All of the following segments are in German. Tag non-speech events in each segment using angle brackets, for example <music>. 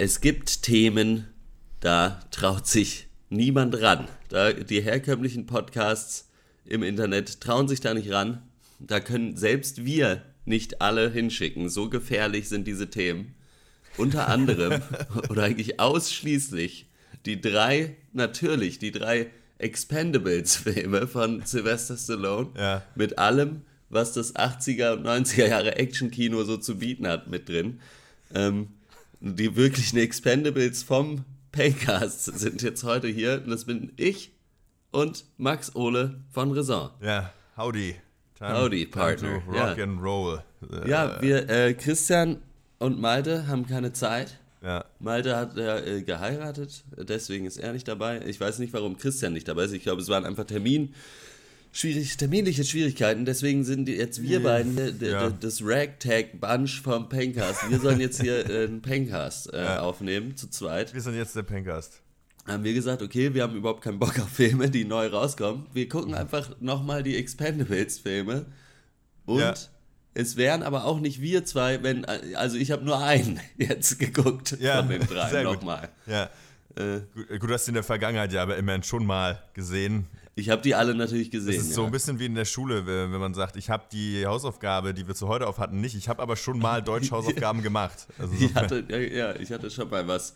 Es gibt Themen, da traut sich niemand ran. Da die herkömmlichen Podcasts im Internet trauen sich da nicht ran. Da können selbst wir nicht alle hinschicken. So gefährlich sind diese Themen. Unter anderem <laughs> oder eigentlich ausschließlich die drei, natürlich die drei Expendables-Filme von Sylvester Stallone Ja. mit allem, was das 80er und 90er Jahre Action-Kino so zu bieten hat, mit drin. Ähm, die wirklichen Expendables vom Paycast sind jetzt heute hier. Und das bin ich und Max Ole von Raison. Ja, howdy. Time, Howdy, time Partner. To rock Ja. and roll. Äh, Ja, wir, äh, Christian und Malte haben keine Zeit. ja. Malte hat äh, geheiratet, deswegen ist er nicht dabei. Ich weiß nicht, warum Christian nicht dabei ist. Ich glaube, es waren einfach Termin, schwierig, terminliche Schwierigkeiten. Deswegen sind jetzt wir beiden Ja. das Ragtag-Bunch vom Pencast. Wir sollen jetzt hier äh, einen Pencast äh, aufnehmen, zu zweit. Wir sind jetzt der Pencast. Haben wir gesagt, okay, wir haben überhaupt keinen Bock auf Filme, die neu rauskommen. Wir gucken einfach nochmal die Expendables-Filme. Und Ja. es wären aber auch nicht wir zwei, wenn, also ich habe nur einen <laughs> jetzt geguckt Ja, von den drei nochmal. Ja. Äh, Gut, gut, du hast in der Vergangenheit ja aber immerhin schon mal gesehen. Ich habe die alle natürlich gesehen. Es ist ja. so ein bisschen wie in der Schule, wenn man sagt, ich habe die Hausaufgabe, die wir zu heute auf hatten, nicht. Ich habe aber schon mal Deutsch-Hausaufgaben <laughs> gemacht. Also ich hatte, ja, ja, ich hatte schon mal was,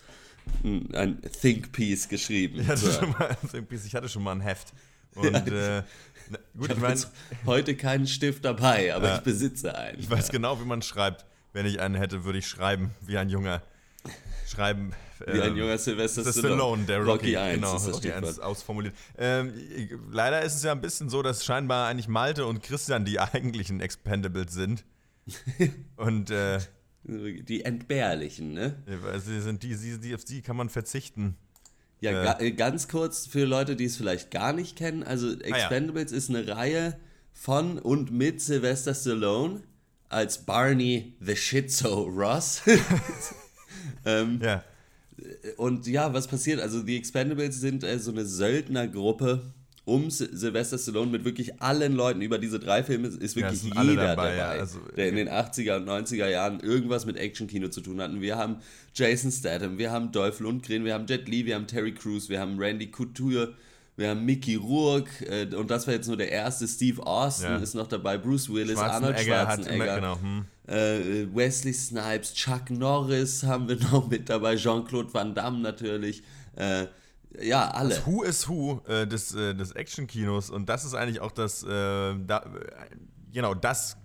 ein ein Think Piece geschrieben. ich, hatte schon mal, ich hatte schon mal ein Heft. Und äh, na, gut, Ich ich habe meine, heute keinen Stift dabei, aber Ja. ich besitze einen. ich weiß genau, wie man schreibt. Wenn ich einen hätte, würde ich schreiben, wie ein Junger. Schreiben. Wie ein ähm, junger Sylvester ist Stallone, der Rocky, 1 genau, ist das Rocky 1 Stichwort. ausformuliert. Ähm, leider ist es ja ein bisschen so, dass scheinbar eigentlich Malte und Christian die eigentlichen Expendables sind. <laughs> und äh, Die entbehrlichen, ne? sie sind die, sie, die, auf die kann man verzichten. Ja, Äh. ga, ganz kurz für Leute, die es vielleicht gar nicht kennen. Also Ah, ja. Expendables ist eine Reihe von und mit Sylvester Stallone als Barney the Schizo Ross. <laughs> <laughs> ähm, Ja. Und ja, was passiert? Also die Expendables sind äh, so eine Söldnergruppe um Sy- Sylvester Stallone mit wirklich allen Leuten über diese drei Filme ist Ja, wirklich alle jeder dabei, dabei, ja, also- der in den 80er und 90er Jahren irgendwas mit Actionkino zu tun hatten. Wir haben Jason Statham, wir haben Dolph Lundgren, wir haben Jet Li, wir haben Terry Crews, wir haben Randy Couture, wir haben Mickey Rourke äh, und das war jetzt nur der erste. Steve Austin Ja. ist noch dabei, Bruce Willis, Arnold Schwarzenegger hat Schwarzenegger, immer, genau, hm. Äh, Wesley Snipes, Chuck Norris haben wir <laughs> noch mit dabei, Jean-Claude Van Damme natürlich. Äh, ja, alle. Who is Who äh, des, äh, des Action-Kinos und das ist eigentlich auch das, äh, da, äh, genau, das,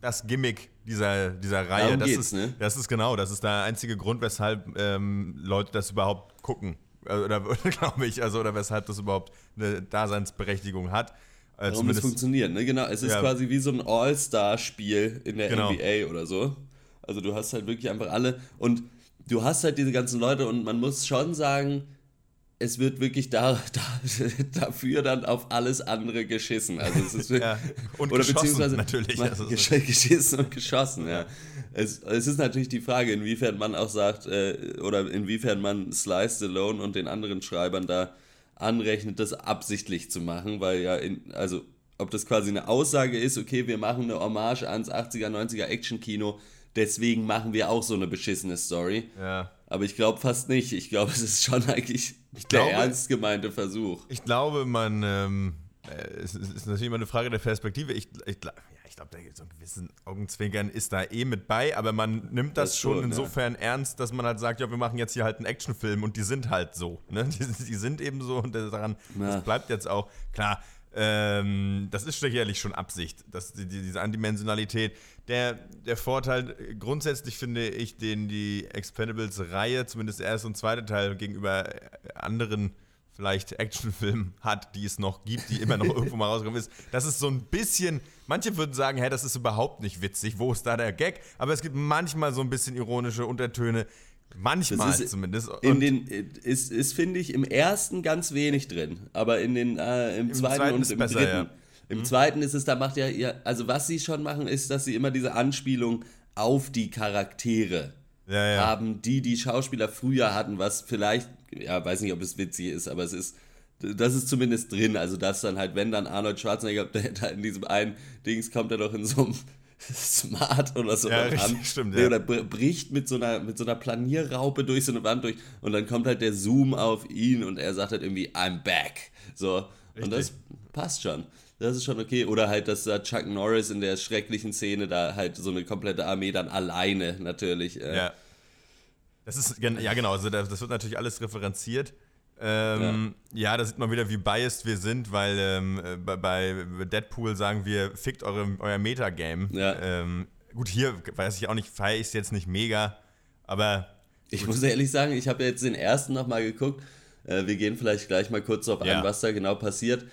das Gimmick dieser, dieser Reihe. Darum das, geht's, ist, ne? das ist genau, das ist der einzige Grund, weshalb ähm, Leute das überhaupt gucken. Äh, Oder <laughs> glaube ich, also oder weshalb das überhaupt eine Daseinsberechtigung hat. Äh, Warum zumindest- funktioniert, ne? Genau, es ist Ja. quasi wie so ein All-Star-Spiel in der Genau. NBA oder so. Also du hast halt wirklich einfach alle und du hast halt diese ganzen Leute und man muss schon sagen, es wird wirklich da, <laughs> da, dafür dann auf alles andere geschissen. Also es ist <laughs> Ja, und geschossen natürlich. Man, Also es <laughs> gesch geschissen und geschossen, ja. Es, es ist natürlich die Frage, inwiefern man auch sagt, äh, oder inwiefern man Slice Stallone und den anderen Schreibern da anrechnet, das absichtlich zu machen, weil ja, in, also ob das quasi eine Aussage ist, okay, wir machen eine Hommage ans 80er, 90er Action-Kino, deswegen machen wir auch so eine beschissene Story. Ja. Aber ich glaube fast nicht. Ich glaube, <laughs> es ist schon eigentlich der glaube- ernst gemeinte Versuch. Ich glaube, man, ähm, äh, es ist natürlich immer eine Frage der Perspektive. Ich, ich, ich glaube, so einen gewissen Augenzwinkern ist da eh mit bei, aber man nimmt das, Das schon ja. insofern ernst, dass man halt sagt, ja, wir machen jetzt hier halt einen Actionfilm und die sind halt so. Ne? <laughs> Die, die sind eben so und daran, Ja. das bleibt jetzt auch. Klar, ähm, das ist sicherlich schon Absicht, dass die, die, diese Andimensionalität. Der, der Vorteil, grundsätzlich finde ich, den die Expendables-Reihe, zumindest der erste und zweite Teil, gegenüber äh, anderen vielleicht Actionfilmen hat, die es noch gibt, die immer noch <laughs> irgendwo mal rausgekommen ist. Das ist so ein bisschen, manche würden sagen, hey, das ist überhaupt nicht witzig, wo ist da der Gag? Aber es gibt manchmal so ein bisschen ironische Untertöne, manchmal ist zumindest. In Und den ist, ist finde ich, im ersten ganz wenig drin, aber in den äh, im, zweiten, zweiten und ist im besser, dritten. ja. Mhm. Im zweiten ist es, da macht ja, ihr, also was sie schon machen, ist, dass sie immer diese Anspielung auf die Charaktere Ja, ja. haben, die die Schauspieler früher hatten, was vielleicht, ja, weiß nicht, ob es witzig ist, aber es ist, das ist zumindest drin, also dass dann halt, wenn dann Arnold Schwarzenegger, <laughs> der da in diesem einen Dings kommt er doch in so einem <laughs> Smart oder so Ja, an. richtig, stimmt, Nee, ja. Oder br- bricht mit so, einer, mit so einer Planierraupe durch so eine Wand durch und dann kommt halt der Zoom auf ihn und er sagt halt irgendwie, I'm back. So. Und das passt schon. Das ist schon okay. Oder halt, dass da Chuck Norris in der schrecklichen Szene da halt so eine komplette Armee dann alleine natürlich. Äh, Ja. Das ist, ja genau, also das wird natürlich alles referenziert. Ähm, ja. da sieht man wieder, wie biased wir sind, weil ähm, äh, bei, Deadpool sagen wir, fickt eure, euer Metagame. Ja. Ähm, gut, hier weiß ich auch nicht, feiere ich es jetzt nicht mega, aber Ich muss ehrlich sagen, ich habe jetzt den ersten nochmal geguckt. Äh, wir gehen vielleicht gleich mal kurz darauf Ja. ein, was da genau passiert.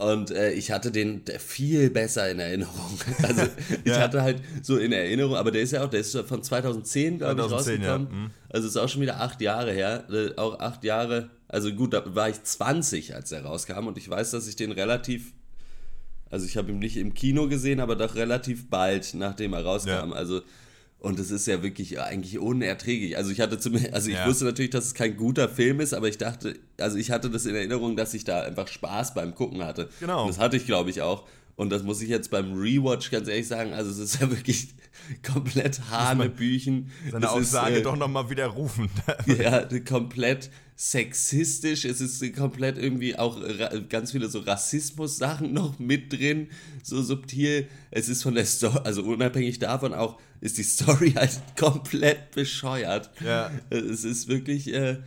Und äh, ich hatte den viel besser in Erinnerung. <laughs> Also ich Ja. hatte halt so in Erinnerung, aber der ist ja auch, der ist von 2010, glaube ich, 2010, ja. rausgekommen. Mhm. Also ist auch schon wieder acht Jahre her. Äh, auch acht Jahre, also gut, da war ich 20, als er rauskam. Und ich weiß, dass ich den relativ, also ich habe ihn nicht im Kino gesehen, aber doch relativ bald, nachdem er rauskam. Ja. Also und es ist ja wirklich eigentlich unerträglich. Also ich hatte zumindest, also ich Ja. wusste natürlich, dass es kein guter Film ist, aber ich dachte, also ich hatte das in Erinnerung, dass ich da einfach Spaß beim Gucken hatte. Genau. Und das hatte ich, glaube ich, auch. Und das muss ich jetzt beim Rewatch ganz ehrlich sagen, also es ist ja wirklich <laughs> komplett Hanebüchen. seine ist, Aussage äh, doch nochmal widerrufen. <laughs> ja, komplett sexistisch, es ist komplett irgendwie auch ganz viele so Rassismus-Sachen noch mit drin, so subtil. Es ist von der Story, also unabhängig davon auch, ist die Story <laughs> halt komplett bescheuert. Ja. Es ist wirklich, äh,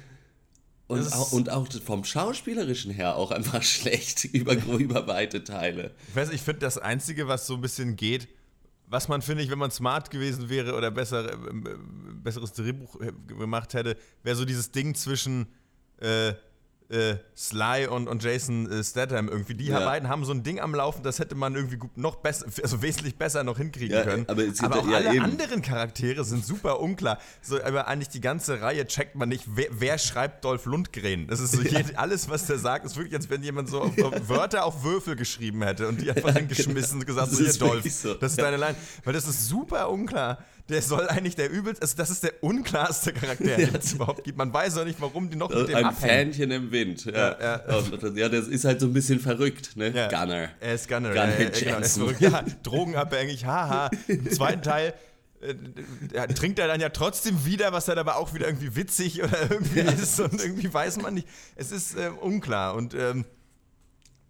und, Das ist- auch, und auch vom Schauspielerischen her auch einfach schlecht über, über weite Teile. Ich weiß, ich finde das Einzige, was so ein bisschen geht, was man, finde ich, wenn man smart gewesen wäre oder besser, äh, besseres Drehbuch äh, gemacht hätte, wäre so dieses Ding zwischen äh, äh, Sly und, und Jason äh, Statham irgendwie. Die Ja. beiden haben so ein Ding am Laufen, das hätte man irgendwie gut, noch besser, also wesentlich besser noch hinkriegen Ja, können. aber aber auch ja, alle eben. anderen Charaktere sind super unklar. So, aber eigentlich die ganze Reihe checkt man nicht, wer, wer schreibt Dolph Lundgren. Das ist so <laughs> jed- alles, was der sagt, ist wirklich, als wenn jemand so auf, auf Wörter auf Würfel geschrieben hätte und die einfach hingeschmissen und gesagt, Das so, hier ist Dolph, so. das ist deine Line. Weil das ist super unklar. Der soll eigentlich der übelste, also das ist der unklarste Charakter, <laughs> den es überhaupt gibt. Man weiß auch nicht, warum die noch mit dem Ein abhängen. Fähnchen im Wind. Ja, Ja, ja. Ja, das ist halt so ein bisschen verrückt, ne? Ja. Gunner. Er ist Gunner. Gunner ja, ja, genau, er ist verrückt. Ja, drogenabhängig, haha. Im zweiten Teil äh, ja, trinkt er dann ja trotzdem wieder, was dann aber auch wieder irgendwie witzig oder irgendwie ist und irgendwie weiß man nicht. Es ist äh, unklar und ähm,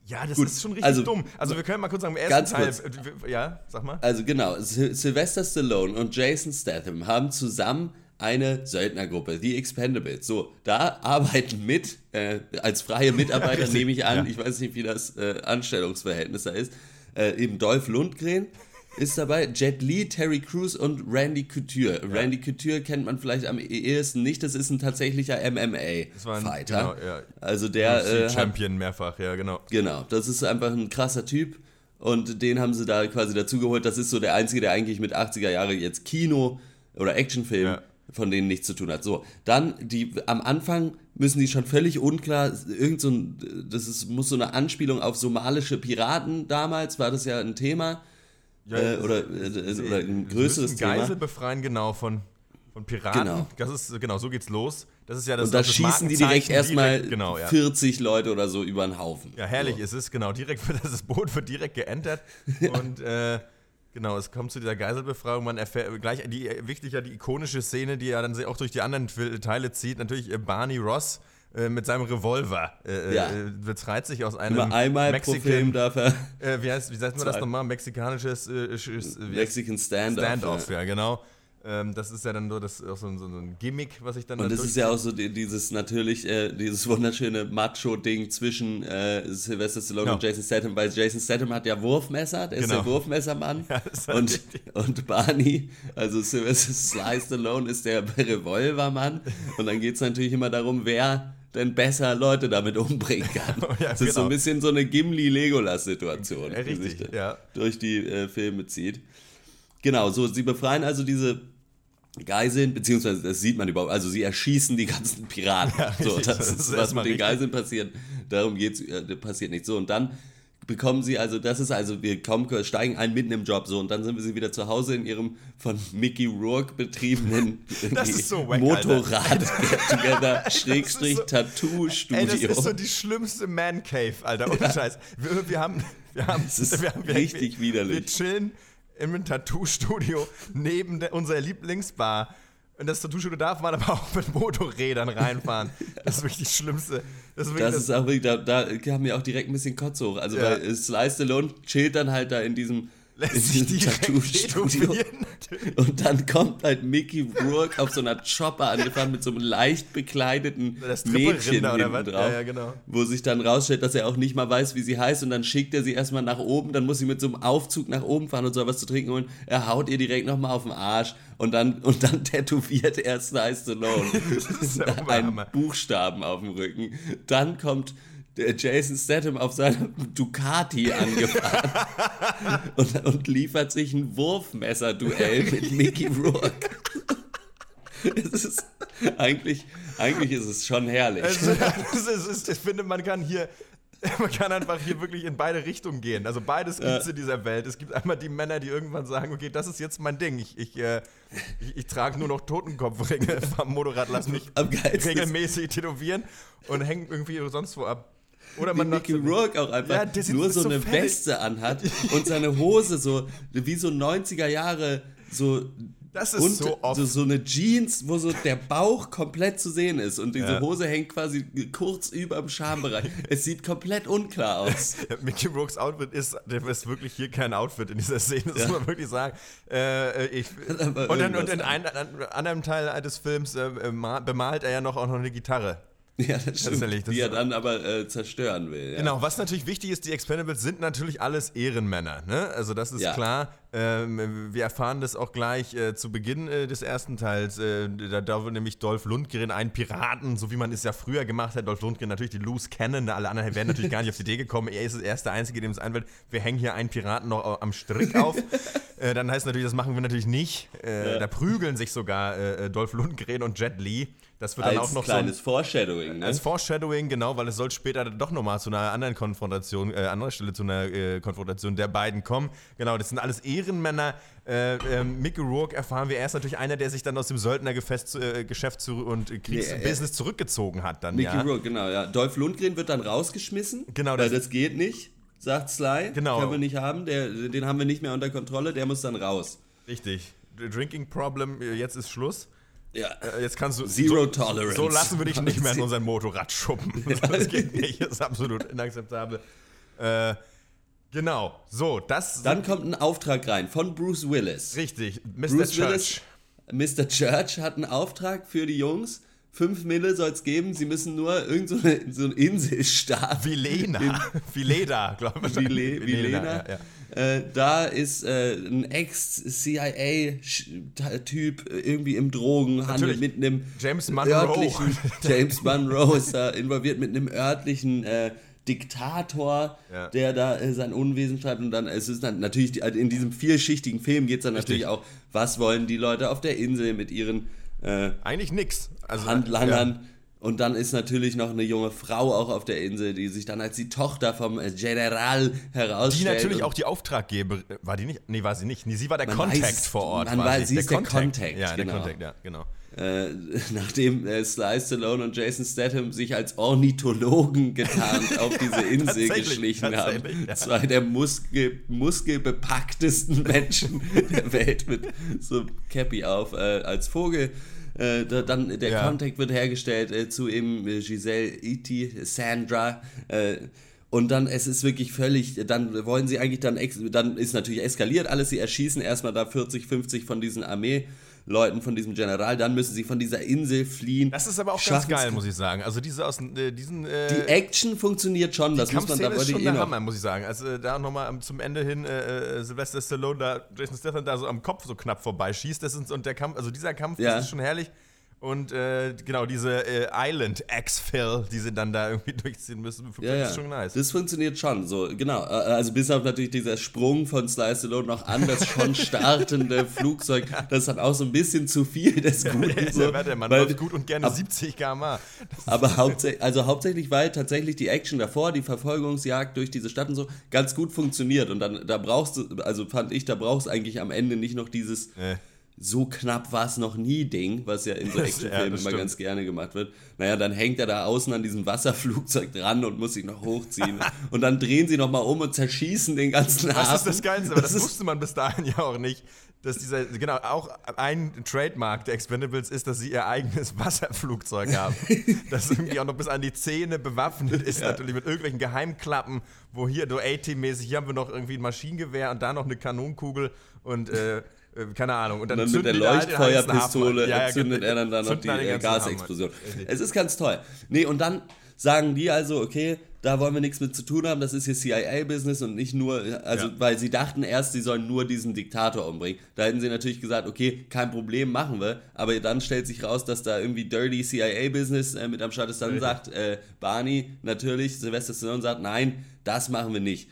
ja, das Gut, ist schon richtig also- dumm. Also wir können mal kurz sagen, im Ganz ersten Teil, äh, ja, sag mal. Also genau, Sy Sylvester Stallone und Jason Statham haben zusammen eine Söldnergruppe, die Expendables. So, da arbeiten mit, äh, als freie <laughs> Mitarbeiter nehme ich an, ja. ich weiß nicht, wie das äh, Anstellungsverhältnis da ist, äh, eben Dolph Lundgren ist dabei, Jet Li, Terry Crews und Randy Couture. Randy Couture kennt man vielleicht am ehesten nicht, das ist ein tatsächlicher MMA-Fighter. genau, ja. Also der äh, hat Champion mehrfach, ja, genau. Genau, das ist einfach ein krasser Typ und den haben sie da quasi dazugeholt. Das ist so der Einzige, der eigentlich mit 80er Jahre jetzt Kino oder Actionfilm Ja. von denen nichts zu tun hat. So, dann die am Anfang müssen die schon völlig unklar, irgend so ein, das ist, muss so eine Anspielung auf somalische Piraten damals, war das ja ein Thema. Ja, äh, oder, äh, oder ein größeres Thema. Geisel befreien, genau, von, von Piraten. Genau. Das ist, genau, so geht's los. Das ist ja das Und da schießen die direkt erstmal genau, ja. 40 Leute oder so über den Haufen. Ja, herrlich So. ist es, genau. Direkt wird <laughs> das Boot wird direkt geentert. <laughs> Und äh, genau, es kommt zu dieser Geiselbefreiung. Man erfährt gleich die wichtig ja die ikonische Szene, die ja dann auch durch die anderen Teile zieht. Natürlich äh, Barney Ross äh, mit seinem Revolver. Äh, Ja. äh, befreit sich aus einem Immer einmal pro Film darf er äh, wie, heißt, wie sagt man das nochmal? Mexikanisches äh, Mexican Standoff. Standoff, ja. ja, genau. Ähm, das ist ja dann so, das, auch so, ein- so ein Gimmick, was ich dann Und da das ist ja auch so die, dieses natürlich, äh, dieses wunderschöne Macho-Ding zwischen äh, Sylvester Stallone Ja. und Jason Statham, weil Jason Statham hat ja Wurfmesser, der ist Genau. der Wurfmessermann. <laughs> Ja, ist und, richtig. und Barney, also Sylvester Sly Stallone ist der Revolvermann. Und dann geht es natürlich immer darum, wer denn besser Leute damit umbringen kann. <laughs> Ja, das ist so genau. ein bisschen so eine Gimli-Legolas-Situation, <laughs> Ja, die sich ja. durch die äh, Filme zieht. Genau, so, sie befreien also diese Geiseln, beziehungsweise das sieht man überhaupt, also sie erschießen die ganzen Piraten. so, das, das ist, was mit den. Geiseln passiert. Darum geht's, äh, passiert nicht so. Und dann bekommen sie, also das ist also, wir kommen, steigen ein mitten im Job so und dann sind wir sie wieder zu Hause in ihrem von Mickey Rourke betriebenen <laughs> so wack, Motorrad-Together, <laughs> Schrägstrich, so- Tattoo-Studio. Ey, das ist so die schlimmste Man Cave, Alter. Ohne Scheiß. Wir, wir haben. Wir haben Das ist wir haben, wir, richtig wir, widerlich. Wir chillen in einem Tattoo-Studio neben der, unserer Lieblingsbar. Und das Tattoo-Studio darf man aber auch mit Motorrädern reinfahren. Das ist wirklich das Schlimmste. Das ist, das ist auch wirklich, da, da kam mir auch direkt ein bisschen Kotz hoch. Also, ja. weil Sly Stallone chillt dann halt da in diesem lässt sich Tattoo-Studio. Und dann kommt halt Mickey Rourke auf so einer Chopper angefahren mit so einem leicht bekleideten Mädchen hinten drauf, ja, ja, genau. wo sich dann rausstellt, dass er auch nicht mal weiß, wie sie heißt und dann schickt er sie erstmal nach oben, dann muss sie mit so einem Aufzug nach oben fahren und so was zu trinken holen. Er haut ihr direkt nochmal auf den Arsch und dann, und dann tätowiert er Sly Stallone einen Buchstaben auf dem Rücken. Dann kommt Jason Statham auf seinem Ducati <laughs> angefahren und, und, liefert sich ein Wurfmesser-Duell <laughs> mit Mickey Rourke. es ist, eigentlich, eigentlich ist es schon herrlich. Es ist, ist, ich finde, man kann hier man kann einfach hier wirklich in beide Richtungen gehen. Also beides gibt es in dieser Welt. Es gibt einmal die Männer, die irgendwann sagen, okay, das ist jetzt mein Ding. Ich, ich, äh, ich, ich trage nur noch Totenkopfringe <laughs> vom Motorrad, lass mich regelmäßig tätowieren und hängen irgendwie sonst wo ab. Oder man Mickey Rourke auch einfach ja, nur so, so eine fertig. Weste anhat <laughs> und seine Hose so wie so 90er Jahre so das ist und so oft. So, so eine Jeans, wo so der Bauch komplett zu sehen ist und diese ja. Hose hängt quasi kurz über dem Schambereich. es sieht komplett unklar aus. <laughs> Mickey Rourke's Outfit ist, der ist wirklich hier kein Outfit in dieser Szene, das ja. muss man wirklich sagen. Äh, ich, und, dann, und in einem anderen Teil des Films äh, bemalt er ja noch auch noch eine Gitarre. <laughs> Ja, das stimmt. Das die er dann aber äh, zerstören will. Ja. Genau, was natürlich wichtig ist, die Expendables sind natürlich alles Ehrenmänner. Ne? Also das ist ja. klar. Ähm, wir erfahren das auch gleich äh, zu Beginn äh, des ersten Teils. Äh, da, da wird nämlich Dolph Lundgren einen Piraten, so wie man es ja früher gemacht hat. Dolph Lundgren natürlich die Loose Cannon. Alle anderen wären natürlich <laughs> gar nicht auf die Idee gekommen. Er ist das erste Einzige, dem es einfällt. Wir hängen hier einen Piraten noch am Strick <laughs> auf. Äh, dann heißt natürlich, das machen wir natürlich nicht. Äh, ja. Da prügeln sich sogar Dolph Lundgren und Jet Li. Das wird dann als auch noch kleines so Foreshadowing, ne? Als Foreshadowing, genau, weil es soll später doch nochmal zu einer anderen Konfrontation, äh, anderer Stelle zu einer äh, Konfrontation der beiden kommen. Genau, das sind alles Ehrenmänner. Äh, äh, Mickey Rourke erfahren wir, er ist natürlich einer, der sich dann aus dem Söldnergeschäft äh, zu, und Kriegsbusiness nee, zurückgezogen hat. Dann, Mickey ja. Rourke, genau, ja. Dolph Lundgren wird dann rausgeschmissen, genau, das weil das geht nicht, sagt Sly. Genau. Können wir nicht haben, der, den haben wir nicht mehr unter Kontrolle, der muss dann raus. Richtig. Drinking Problem, jetzt ist Schluss. Ja. Äh, jetzt kannst du. Zero so, Tolerance. So lassen wir dich nicht mehr in unseren Motorrad schuppen. <laughs> <laughs> Das geht nicht. Das ist absolut inakzeptabel. Äh, genau. So, das. Dann kommt ein Auftrag rein von Bruce Willis. Richtig. Mr. Bruce Church. Willis, Mr. Church hat einen Auftrag für die Jungs. Fünf Mille soll es geben, sie müssen nur irgendeine so, so eine Inselstaat. Vilena. <laughs> Vileda, glaube ich. Vile, Vilena. Vilena. Ja, ja. Äh, da ist äh, ein Ex-CIA-Typ irgendwie im Drogenhandel mit einem James Monroe. <laughs> James Monroe ist da involviert mit einem örtlichen äh, Diktator, ja. der da äh, sein Unwesen treibt. Und dann, es ist dann natürlich, also in diesem vielschichtigen Film geht es dann Richtig. natürlich auch, was wollen die Leute auf der Insel mit ihren äh, Eigentlich nix. Also, Handlangern. Ja. Und dann ist natürlich noch eine junge Frau auch auf der Insel, die sich dann als die Tochter vom General herausstellt. Die natürlich auch die Auftraggeber, war die nicht? Nee, war sie nicht. Nee, sie war der Kontakt vor Ort. Man war, sie, ist der Kontakt. Ja, genau. der Kontakt, ja, genau. Äh, <laughs> nachdem äh, Sly Stallone und Jason Statham sich als Ornithologen getarnt <laughs> auf diese Insel geschlichen haben. Ja. Zwei der Muskel, muskelbepacktesten <laughs> Menschen der Welt mit so Cappy auf äh, als Vogel. Äh, da, dann der ja. Kontakt wird hergestellt äh, zu eben äh, Giselle Iti, Sandra. Äh, und dann, es ist wirklich völlig, dann wollen sie eigentlich dann, dann ist natürlich eskaliert alles, sie erschießen erstmal da 40, 50 von diesen Armee. Leuten von diesem General, dann müssen sie von dieser Insel fliehen. Das ist aber auch ganz geil, muss ich sagen. Also diese aus äh, diesen äh, Die Action funktioniert schon, das muss man da ist schon eh der Hammer, muss ich sagen. Also da nochmal zum Ende hin äh, äh, Sylvester Stallone da Jason Statham da so am Kopf so knapp vorbeischießt, das ist, und der Kampf, also dieser Kampf, ja. das ist schon herrlich. Und äh, genau, diese äh, Island Exfil, die sie dann da irgendwie <laughs> durchziehen müssen, ja, ja. ist schon nice. Das funktioniert schon, so, genau. Äh, also bis auf natürlich dieser Sprung von Sly Stallone noch an das schon <laughs> startende Flugzeug, das ist dann auch so ein bisschen zu viel des Guten. So, ja, der Mann weil, läuft gut und gerne ab, 70 km/h. Aber hauptsächlich, also hauptsächlich, weil tatsächlich die Action davor, die Verfolgungsjagd durch diese Stadt und so, ganz gut funktioniert. Und dann, da brauchst du, also fand ich, da brauchst du eigentlich am Ende nicht noch dieses... Äh so knapp war es noch nie Ding, was ja in so <laughs> Actionfilmen ja, immer ganz gerne gemacht wird. Naja, dann hängt er da außen an diesem Wasserflugzeug dran und muss sich noch hochziehen. <laughs> und dann drehen sie nochmal um und zerschießen den ganzen Hafen. Das ist das Geilste, aber das, das wusste man bis dahin ja auch nicht dass dieser, genau, auch ein Trademark der Expendables ist, dass sie ihr eigenes Wasserflugzeug haben. <laughs> das irgendwie auch noch bis an die Zähne bewaffnet ist, ja. natürlich mit irgendwelchen Geheimklappen, wo hier so A-Team-mäßig, hier haben wir noch irgendwie ein Maschinengewehr und da noch eine Kanonenkugel und äh keine Ahnung. Und dann, und dann mit der Leuchtfeuerpistole ja, ja, zündet er dann da noch die äh, Gasexplosion. Es ist ganz toll. Nee, und dann sagen die also, okay, da wollen wir nichts mit zu tun haben, das ist hier CIA-Business und nicht nur, also ja. weil sie dachten erst, sie sollen nur diesen Diktator umbringen. Da hätten sie natürlich gesagt, okay, kein Problem, machen wir, aber dann stellt sich raus, dass da irgendwie dirty CIA-Business äh, mit am Start ist. Dann ja. sagt äh, Barney natürlich, Sylvester Stallone sagt, nein, das machen wir nicht.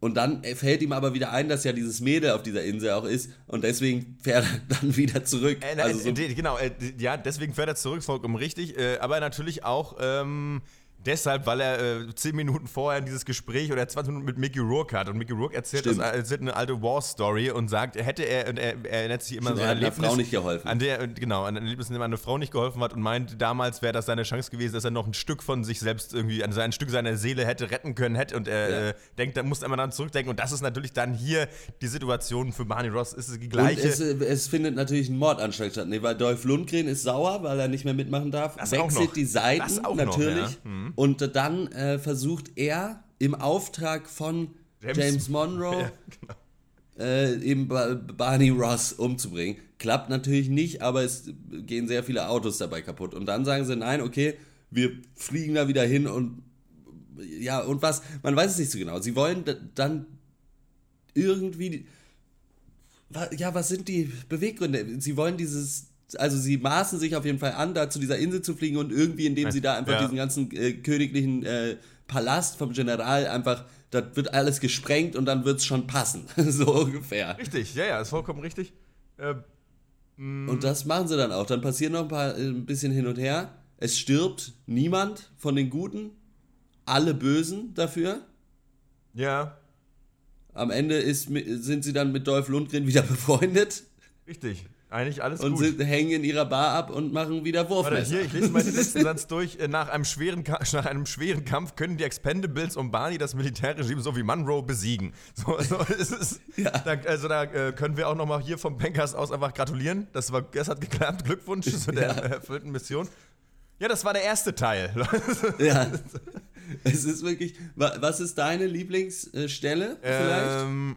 Und dann fällt ihm aber wieder ein, dass ja dieses Mädel auf dieser Insel auch ist und deswegen fährt er <laughs> dann wieder zurück. Äh, also so genau, äh, ja, deswegen fährt er zurück, vollkommen richtig. Äh, aber natürlich auch ähm, Deshalb, weil er äh, zehn Minuten vorher dieses Gespräch oder 20 Minuten mit Mickey Rourke hat. Und Mickey Rourke erzählt, das, erzählt eine alte War-Story und sagt, hätte er, und er, er erinnert sich immer so an Erlebnis, Frau nicht geholfen. An der, genau, an ein Erlebnis, in dem eine Frau nicht geholfen hat und meint, damals wäre das seine Chance gewesen, dass er noch ein Stück von sich selbst irgendwie, an ein Stück seiner Seele hätte retten können, hätte. Und er ja. äh, denkt, da muss immer dann zurückdenken. Und das ist natürlich dann hier die Situation für Barney Ross, ist die gleiche. Es, es, findet natürlich ein Mordanschlag statt. Nee, weil Dolph Lundgren ist sauer, weil er nicht mehr mitmachen darf. Das Wechselt die Seiten natürlich. Noch, ja. Mhm. Und dann äh, versucht er im Auftrag von James, James <laughs> Monroe ja, genau. äh, eben Barney Ross umzubringen. Klappt natürlich nicht, aber es gehen sehr viele Autos dabei kaputt. Und dann sagen sie, nein, okay, wir fliegen da wieder hin und ja, und was, man weiß es nicht so genau. Sie wollen dann irgendwie, ja, was sind die Beweggründe? Sie wollen dieses also sie maßen sich auf jeden Fall an, da zu dieser Insel zu fliegen und irgendwie, indem sie da einfach ja. diesen ganzen äh, königlichen äh, Palast vom General einfach, da wird alles gesprengt und dann wird es schon passen. <laughs> so ungefähr. Richtig, ja, ja, ist vollkommen richtig. Äh, und das machen sie dann auch. Dann passiert noch ein, paar, äh, ein bisschen hin und her. Es stirbt niemand von den Guten. Alle Bösen dafür. Ja. Am Ende ist, sind sie dann mit Dolph Lundgren wieder <laughs> befreundet. Richtig. Eigentlich alles und gut. Und hängen in ihrer Bar ab und machen wieder Wurfmesser. Hier, ich lese mal den letzten <laughs> Satz durch. Äh, nach einem, schweren, <laughs> nach einem schweren Kampf können die Expendables um Barney das Militärregime sowie Monroe besiegen. <laughs> So, so ist ja. da, also da äh, können wir auch nochmal hier vom Bankers aus einfach gratulieren. Das, war, das hat geklappt. Glückwunsch zu der ja. erfüllten Mission. Ja, das war der erste Teil. ja. Es ist wirklich. Was ist deine Lieblingsstelle vielleicht? Ähm,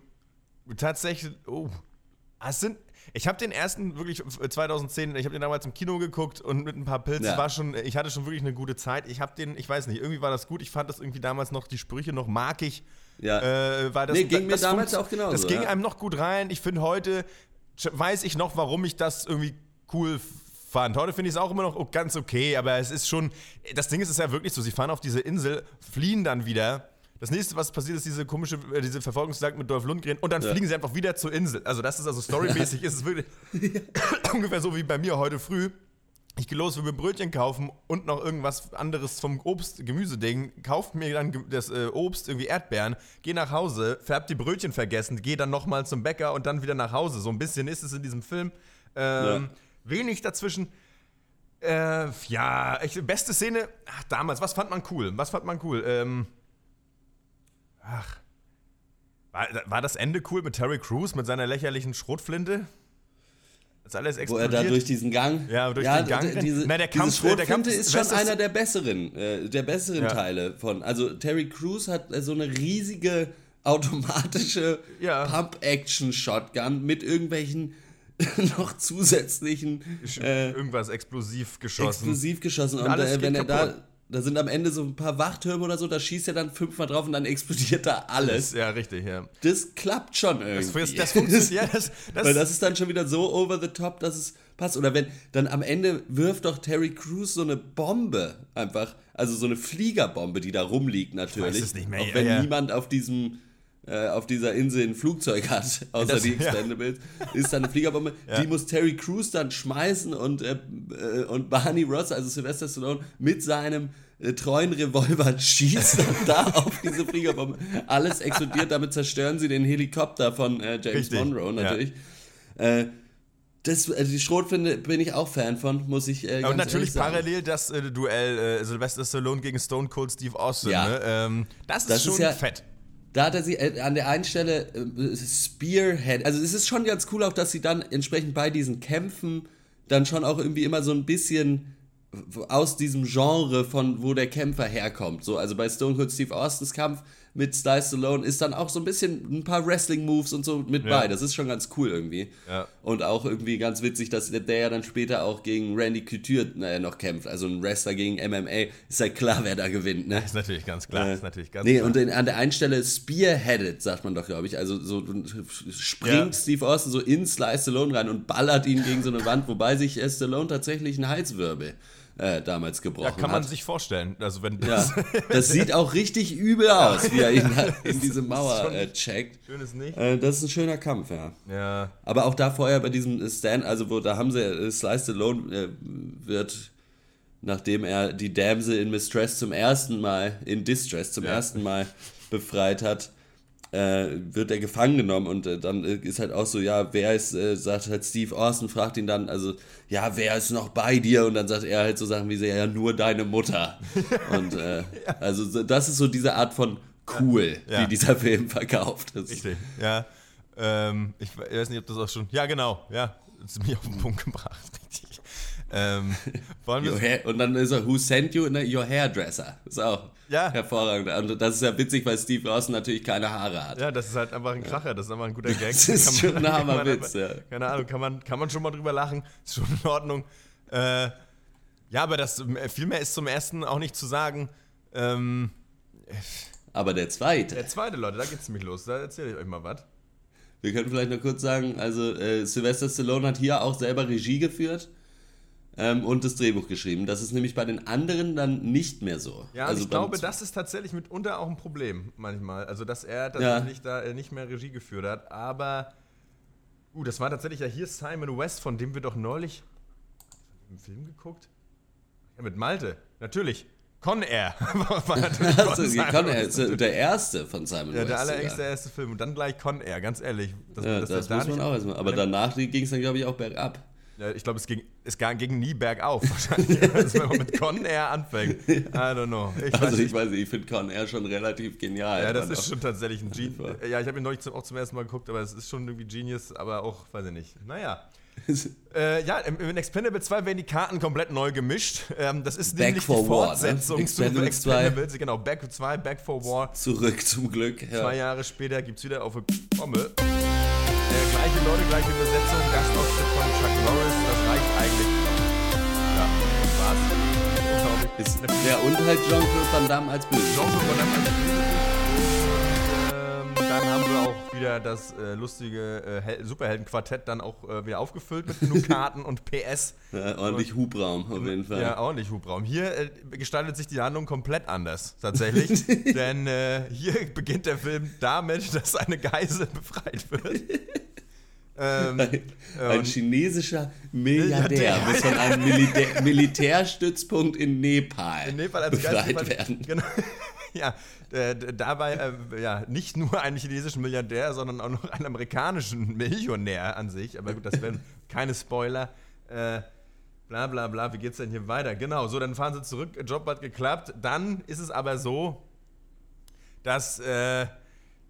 tatsächlich. Oh. Ah, es sind ich habe den ersten wirklich 2010, ich habe den damals im Kino geguckt und mit ein paar Pilzen ja. war schon, ich hatte schon wirklich eine gute Zeit. Ich habe den, ich weiß nicht, irgendwie war das gut. Ich fand das irgendwie damals noch die Sprüche noch markig. Ja. Äh, war das, nee, ging das, mir damals auch genauso. Das ging ja. einem noch gut rein. Ich finde heute weiß ich noch, warum ich das irgendwie cool fand. Heute finde ich es auch immer noch ganz okay, aber es ist schon, das Ding ist, es ist ja wirklich so, sie fahren auf diese Insel, fliehen dann wieder das nächste, was passiert, ist diese komische, äh, diese Verfolgungsjagd mit Dolph Lundgren und dann ja. fliegen sie einfach wieder zur Insel. Also das ist also storymäßig, <laughs> ist es wirklich <laughs> ungefähr so wie bei mir heute früh. Ich gehe los, will mir Brötchen kaufen und noch irgendwas anderes vom Obst-Gemüse-Ding. Kauft mir dann das äh, Obst, irgendwie Erdbeeren, gehe nach Hause, färbt die Brötchen vergessen, gehe dann nochmal zum Bäcker und dann wieder nach Hause. So ein bisschen ist es in diesem Film. Ähm, ja. Wenig dazwischen. Äh, ja, ich, beste Szene, ach, damals, was fand man cool? Was fand man cool? Ähm, Ach. War, war das Ende cool mit Terry Crews mit seiner lächerlichen Schrotflinte? Das alles explodiert. Wo er da durch diesen Gang. Ja, durch ja, den Gang. Diese, Na, der Kampf, diese der Kampf ist schon einer der besseren, äh, der besseren ja. Teile von. Also Terry Crews hat äh, so eine riesige automatische ja. Pump-Action-Shotgun mit irgendwelchen <laughs> noch zusätzlichen äh, irgendwas explosiv geschossen. Explosiv geschossen. Und, und äh, wenn er kaputt. da da sind am Ende so ein paar Wachtürme oder so, da schießt er dann fünfmal drauf und dann explodiert da alles. Ja, richtig, ja. Das klappt schon irgendwie. Das, das funktioniert, ja. Das, <laughs> das Weil das ist dann schon wieder so over the top, dass es passt. Oder wenn, dann am Ende wirft doch Terry Crews so eine Bombe einfach, also so eine Fliegerbombe, die da rumliegt natürlich. Ich weiß es nicht mehr. Auch wenn ja, ja. niemand auf diesem äh, auf dieser Insel ein Flugzeug hat, <laughs> außer das, die Expendables, ja. ist dann eine Fliegerbombe. <laughs> Ja. Die muss Terry Crews dann schmeißen und, äh, äh, und Barney Ross, also Sylvester Stallone, mit seinem treuen Revolver <laughs> schießt dann da auf diese Fliegerbombe. Alles explodiert, damit zerstören sie den Helikopter von äh, James Richtig. Monroe natürlich. Ja. Äh, Das, also die Schrotflinte bin ich auch Fan von, muss ich äh, Und natürlich parallel das äh, Duell äh, Sylvester Stallone gegen Stone Cold Steve Austin. Ja. Ne? Ähm, das ist das schon ist ja, fett. Da hat er sie äh, an der einen Stelle äh, Spearhead. Also es ist schon ganz cool auch, dass sie dann entsprechend bei diesen Kämpfen dann schon auch irgendwie immer so ein bisschen aus diesem Genre von wo der Kämpfer herkommt. So, also bei Stone Cold Steve Austins Kampf mit Sly Stallone ist dann auch so ein bisschen ein paar Wrestling-Moves und so mit ja. bei. Das ist schon ganz cool irgendwie. Ja. Und auch irgendwie ganz witzig, dass der, ja dann später auch gegen Randy Couture naja, noch kämpft. Also ein Wrestler gegen MMA. Ist halt klar, wer da gewinnt, ne? Ist natürlich ganz klar. Äh, ist natürlich ganz nee, klar. und in, an der einen Stelle Spearheaded, sagt man doch, glaube ich. Also so springt ja. Steve Austin so in Sly Stallone rein und ballert ihn gegen so eine Wand, wobei sich Stallone tatsächlich einen Halswirbel äh, damals gebrochen hat. Ja, kann man hat. sich vorstellen. Also wenn das, ja, <laughs> das sieht auch richtig übel aus, wie er ihn <laughs> in diese Mauer äh, checkt. Schönes nicht. Äh, das ist ein schöner Kampf, ja. Ja. Aber auch da vorher bei diesem Stand, also wo da haben sie äh, Slice Stallone äh, wird nachdem er die Damsel in Mistress zum ersten Mal, in Distress zum ja. ersten Mal befreit hat, äh, wird er gefangen genommen und äh, dann äh, ist halt auch so, ja, wer ist, äh, sagt halt Steve Austin, fragt ihn dann, also, ja, wer ist noch bei dir? Und dann sagt er halt so Sachen wie, ja, nur deine Mutter. <laughs> und äh, ja. also das ist so diese Art von cool, ja. die dieser Film verkauft ist. Richtig, ja. Ähm, ich weiß nicht, ob das auch schon, ja genau, ja, das ist mir auf den Punkt gebracht, <laughs> richtig. Ähm, <laughs> hair, und dann ist er Who Sent You? Ne, your Hairdresser. Ist auch ja. hervorragend. Und das ist ja witzig, weil Steve Austin natürlich keine Haare hat. Ja, das ist halt einfach ein Kracher, das ist einfach ein guter Gag. Das ist schon ein <laughs> Hammerwitz, ja. Keine Ahnung, kann man, kann man schon mal drüber lachen. <laughs> Ist schon in Ordnung. Äh, ja, aber das, viel mehr ist zum ersten auch nicht zu sagen. Ähm, aber der zweite. Der zweite, Leute, da geht's nämlich los. Da erzähle ich euch mal was. Wir können vielleicht noch kurz sagen, also äh, Sylvester Stallone hat hier auch selber Regie geführt ähm, und das Drehbuch geschrieben. Das ist nämlich bei den anderen dann nicht mehr so. Ja, also ich glaube, das ist tatsächlich mitunter auch ein Problem manchmal. Also, dass er tatsächlich ja. da äh, nicht mehr Regie geführt hat. Aber, uh, das war tatsächlich ja hier Simon West, von dem wir doch neulich im Film geguckt. Ja, mit Malte, natürlich. Con Air <laughs> war natürlich <laughs> also, Con Air ist der erste von Simon ja, West. Der allererste ja. erste Film. Und dann gleich Con Air, ganz ehrlich. Das, ja, das, das muss man auch erstmal. Aber danach ging es dann, glaube ich, auch bergab. Ja, ich glaube, es ging, es ging nie bergauf <laughs> wahrscheinlich, also, wenn man mit Con Air anfängt. I don't know. Ich also ich weiß nicht, ich finde Con Air schon relativ genial. Ja, das ist schon tatsächlich ein Genius. Ja, ich habe ihn neulich auch zum ersten Mal geguckt, aber es ist schon irgendwie Genius, aber auch, weiß ich nicht. Naja. <laughs> äh, ja, in Expendable 2 werden die Karten komplett neu gemischt. Ähm, das ist Back nämlich die Fortsetzung War, ne? zu Expendables. Genau, Back 2, Back for War. Zurück zum Glück. Ja. Zwei Jahre später gibt es wieder auf eine Pommel. Äh, gleiche Leute, gleiche Übersetzung, Gastauftritt von Chuck Norris, das reicht eigentlich. Ja, was? Ist, ja, und halt Jean-Claude Van Damme als Böse. Jean-Claude Van Damme als Böse. Ähm, dann haben wir auch wieder das äh, lustige äh, Superheldenquartett dann auch äh, wieder aufgefüllt mit genug <laughs> Karten und PS. Ja, ordentlich und, Hubraum auf jeden Fall. Ja, ordentlich Hubraum. Hier äh, gestaltet sich die Handlung komplett anders, tatsächlich. <laughs> Denn äh, hier beginnt der Film damit, dass eine Geisel befreit wird. <laughs> Ähm, ein, chinesischer Milliardär, muss von einem Militär, <laughs> Militärstützpunkt in Nepal, in Nepal befreit Geist, werden. Genau, <laughs> ja, äh, dabei äh, ja, nicht nur einen chinesischen Milliardär, sondern auch noch einen amerikanischen Millionär an sich. Aber gut, das wären keine Spoiler. Äh, bla bla bla, wie geht's denn hier weiter? Genau, so, dann fahren sie zurück, Job hat geklappt. Dann ist es aber so, dass äh,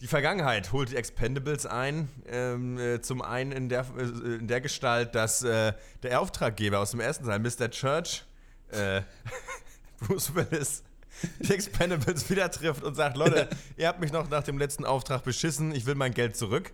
die Vergangenheit holt die Expendables ein. Ähm, äh, zum einen in der, äh, in der Gestalt, dass äh, der Auftraggeber aus dem ersten Teil, Mr. Church, äh, <laughs> Bruce Willis, die Expendables wieder trifft und sagt: Leute, ihr habt mich noch nach dem letzten Auftrag beschissen, ich will mein Geld zurück.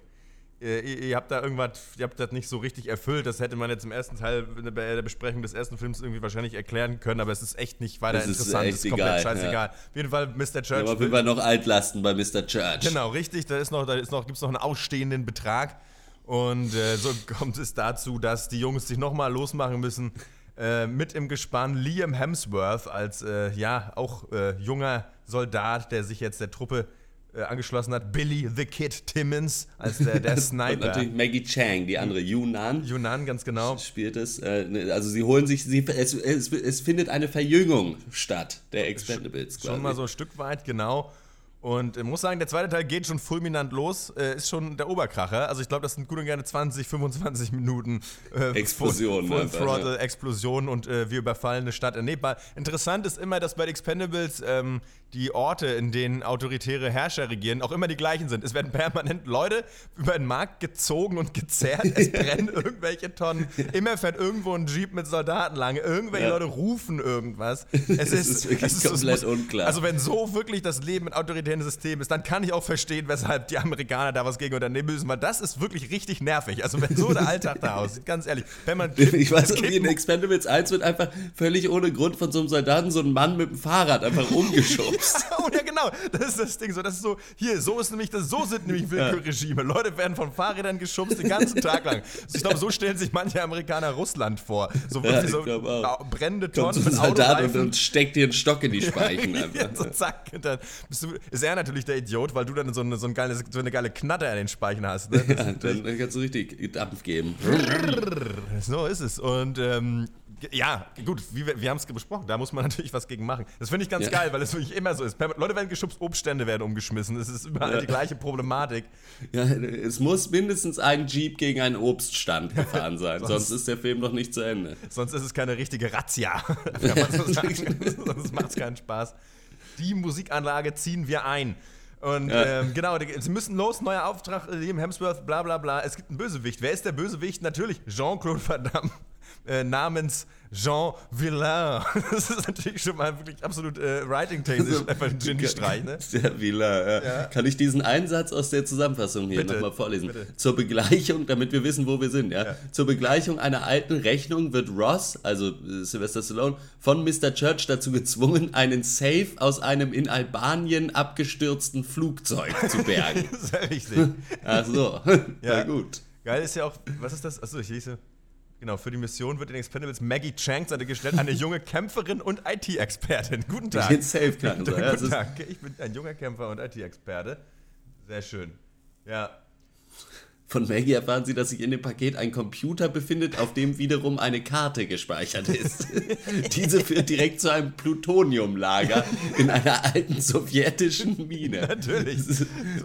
Ihr, ihr, habt da irgendwas, ihr habt das nicht so richtig erfüllt. Das hätte man jetzt im ersten Teil bei der Besprechung des ersten Films irgendwie wahrscheinlich erklären können, aber es ist echt nicht weiter das interessant. Ist, echt ist komplett egal, scheißegal. Ja. Auf jeden Fall Mr. Church. Ja, auf jeden Fall noch Altlasten bei Mr. Church. Genau, richtig. Da ist noch, da ist noch, gibt es noch einen ausstehenden Betrag. Und äh, so <laughs> kommt es dazu, dass die Jungs sich nochmal losmachen müssen. Äh, mit im Gespann Liam Hemsworth als äh, ja auch äh, junger Soldat, der sich jetzt der Truppe äh, angeschlossen hat. Billy the Kid Timmons als der, der <laughs> Sniper. Und natürlich Maggie Chang, die andere, Yunnan. Yunnan, ganz genau. Spielt es. Äh, ne, also sie holen sich, sie, es, es, es findet eine Verjüngung statt, der Expendables. Schon mal so ein Stück weit, genau. Und ich muss sagen, der zweite Teil geht schon fulminant los, äh, ist schon der Oberkracher. Also ich glaube, das sind gut und gerne 20, 25 Minuten äh, Explosion, Full, Full Throttle, ja. Explosion und äh, wir überfallen eine Stadt. Nee, interessant ist immer, dass bei Expendables ähm, die Orte, in denen autoritäre Herrscher regieren, auch immer die gleichen sind. Es werden permanent Leute über den Markt gezogen und gezerrt. Es <laughs> brennen irgendwelche Tonnen. Immer fährt irgendwo ein Jeep mit Soldaten lang. Irgendwelche ja. Leute rufen irgendwas. <laughs> Es ist, ist wirklich es ist, komplett es muss, unklar. Also wenn so wirklich das Leben mit autoritären Systemen ist, dann kann ich auch verstehen, weshalb die Amerikaner da was gegen unternehmen müssen, weil das ist wirklich richtig nervig. Also wenn so der Alltag da aussieht, ganz ehrlich. Wenn man ich weiß nicht, wie in Expendables 1 wird einfach völlig ohne Grund von so einem Soldaten so ein Mann mit dem Fahrrad einfach <laughs> umgeschubst. oh ja, genau. Das ist das Ding. So, das ist so, hier, so ist nämlich das, so sind nämlich Willkürregime. Leute werden von Fahrrädern geschubst den ganzen Tag lang. Ich glaube, so stellen sich manche Amerikaner Russland vor. So ja, so brennende Tonnen Kommt so ein Soldat und, und steckt dir einen Stock in die Speichen. <laughs> ja, so zack. Dann bist du, ist er natürlich der Idiot, weil du dann so eine, so eine, geile, so eine geile Knatter in den Speichen hast. Ne? <laughs> Ja, dann kannst du richtig Dampf geben. so ist es. Und ähm, ja, gut, wir, wir haben es besprochen, da muss man <laughs> natürlich was gegen machen. Das finde ich ganz ja. geil, weil es wirklich immer so ist. Leute werden geschubst, Obststände werden umgeschmissen. Es ist überall ja. die gleiche Problematik. Ja, es muss mindestens ein Jeep gegen einen Obststand <laughs> gefahren sein, sonst, sonst, ist der Film noch nicht zu Ende. Sonst ist es keine richtige Razzia, kann man so sagen. sonst macht es keinen Spaß. Die Musikanlage ziehen wir ein. Und ja. ähm, genau, sie müssen los, neuer Auftrag, Liam Hemsworth, bla bla bla. Es gibt einen Bösewicht. Wer ist der Bösewicht? Natürlich Jean-Claude Van Damme äh, namens Jean Villain. <laughs> Das ist natürlich schon mal wirklich absolut äh, writing-technisch also, einfach ein Genie-Streich, ne? <laughs> Der Villain, ja. ja. Kann ich diesen Einsatz aus der Zusammenfassung hier nochmal vorlesen? Bitte. Zur Begleichung, damit wir wissen, wo wir sind, ja? ja? Zur Begleichung einer alten Rechnung wird Ross, also äh, Sylvester Stallone, von Mr. Church dazu gezwungen, einen Safe aus einem in Albanien abgestürzten Flugzeug zu bergen. <laughs> Sehr richtig. Ach so, ja. gut. Geil ist ja auch, was ist das? Achso, ich lese. Genau, für die Mission wird in Expendables Maggie Chang seine gestellt, eine <laughs> junge Kämpferin und IT-Expertin. Guten Tag. Ich safe kann Guten, Guten Tag, ich bin ein junger Kämpfer und IT-Experte. Sehr schön. Ja, von Maggie erfahren sie, dass sich in dem Paket ein Computer befindet, auf dem wiederum eine Karte gespeichert ist. <laughs> Diese führt direkt zu einem Plutoniumlager in einer alten sowjetischen Mine. Natürlich.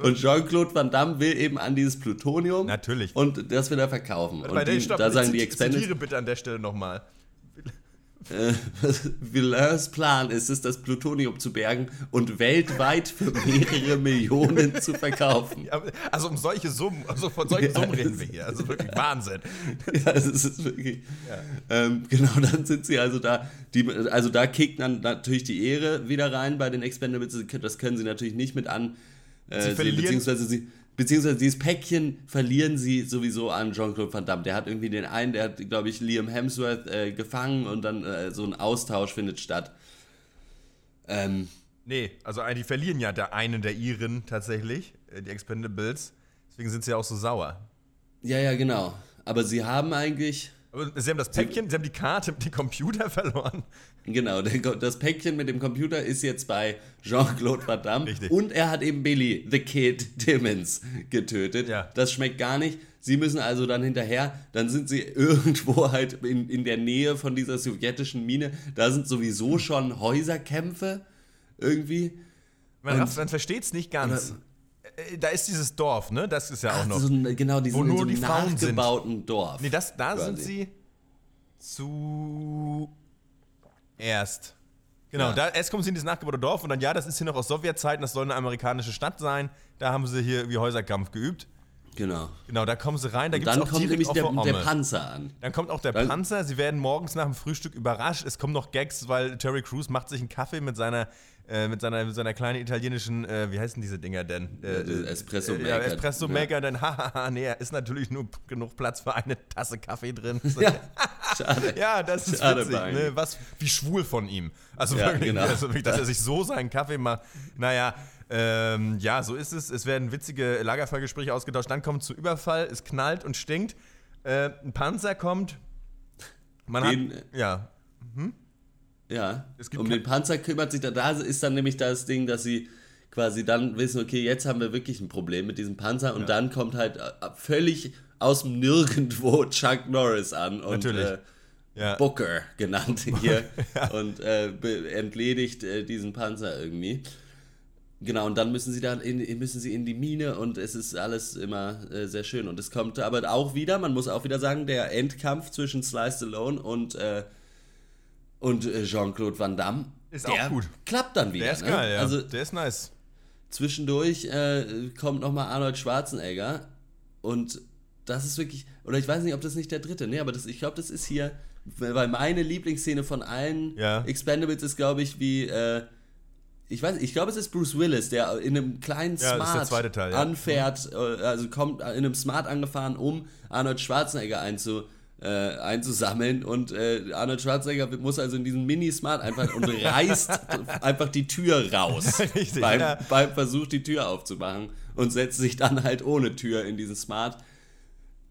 Und Jean-Claude Van Damme will eben an dieses Plutonium. Natürlich. Und das will er verkaufen. Und die, Stopp, da sagen die Expendables. bitte an der Stelle nochmal äh, <laughs> Villers Plan ist es, das Plutonium zu bergen und weltweit für mehrere Millionen zu verkaufen. Ja, also um solche Summen, also von solchen ja, Summen reden wir hier. Also wirklich Wahnsinn. <laughs> Ja, es ist wirklich. Ähm, genau, dann sind sie also da. Die, also da kickt dann natürlich die Ehre wieder rein bei den Expendables. Das können sie natürlich nicht mit an. Äh, sie verlieren, beziehungsweise sie Beziehungsweise dieses Päckchen verlieren sie sowieso an Jean-Claude Van Damme. Der hat irgendwie den einen, der hat, glaube ich, Liam Hemsworth äh, gefangen und dann äh, so ein Austausch findet statt. Ähm, nee, also die verlieren ja der einen der Iren tatsächlich, äh, die Expendables. Deswegen sind sie auch so sauer. Ja, ja, genau. Aber sie haben eigentlich aber Sie haben das Päckchen, Sie haben die Karte dem Computer <laughs> verloren. Genau, das Päckchen mit dem Computer ist jetzt bei Jean-Claude Van Damme. Richtig. Und er hat eben Billy, the Kid Timmons, getötet. Ja. Das schmeckt gar nicht. Sie müssen also dann hinterher, dann sind sie <laughs> irgendwo halt in, in der Nähe von dieser sowjetischen Mine. Da sind sowieso schon Häuserkämpfe irgendwie. Man, man versteht es nicht ganz. Oder, äh, da ist dieses Dorf, ne? Das ist ja auch Ach, noch. So ein, genau, die wo nur so die Frauen sind. Dorf. Nee, das, da quasi. sind sie zu erst. Genau, ja. da, erst kommen sie in dieses nachgebaute Dorf und dann, ja, das ist hier noch aus Sowjetzeiten, das soll eine amerikanische Stadt sein. Da haben sie hier wie Häuserkampf geübt. Genau. Genau, da kommen sie rein, da gibt es auch kommt nämlich der, der, Panzer an. Dann kommt auch der dann Panzer, sie werden morgens nach dem Frühstück überrascht. Es kommen noch Gags, weil Terry Crews macht sich einen Kaffee mit seiner äh, mit, seiner, mit seiner kleinen italienischen, äh, wie heißen diese Dinger denn? Äh, Espresso Maker. Ja, Espresso Maker, ja. dann <laughs> hahaha, nee, ist natürlich nur genug Platz für eine Tasse Kaffee drin. <laughs> ja, schade. ja, das ist schade witzig, ne? Was, wie schwul von ihm. Also ja, wirklich, genau. also wirklich, dass er sich so seinen Kaffee macht. Naja, ähm, ja, so ist es. Es werden witzige Lagerfallgespräche ausgetauscht. Dann kommt es zum Überfall, es knallt und stinkt. Äh, ein Panzer kommt. Man Den, hat. Ja. Hm? Ja, um den Panzer kümmert sich da. Da ist dann nämlich das Ding, dass sie quasi dann wissen, okay, jetzt haben wir wirklich ein Problem mit diesem Panzer und ja. dann kommt halt äh, völlig aus dem Nirgendwo <laughs> Chuck Norris an und äh, ja. Booker genannt <laughs> hier ja. und äh, entledigt äh, diesen Panzer irgendwie. Genau, und dann müssen sie dann in, müssen sie in die Mine und es ist alles immer äh, sehr schön. Und es kommt aber auch wieder, man muss auch wieder sagen, der Endkampf zwischen Sly Stallone und, äh, und äh, Jean-Claude Van Damme. Ist auch gut. Klappt dann wieder. Der ist ne? geil, ja. Also der ist nice. zwischendurch äh, kommt nochmal Arnold Schwarzenegger und das ist wirklich, oder ich weiß nicht, ob das nicht der dritte, nee, aber das, ich glaube, das ist hier, weil meine Lieblingsszene von allen Ja. Expendables ist, glaube ich, wie, äh, ich weiß, ich glaube, es ist Bruce Willis, der in einem kleinen Ja, das ist der Smart zweite Teil, ja. anfährt, äh, also kommt in einem Smart angefahren, um Arnold Schwarzenegger einzu, äh, einzusammeln und äh, Arnold Schwarzenegger muss also in diesen Mini-Smart einfach und reißt <laughs> einfach die Tür raus <laughs> Richtig, beim, ja. beim Versuch, die Tür aufzumachen und setzt sich dann halt ohne Tür in diesen Smart.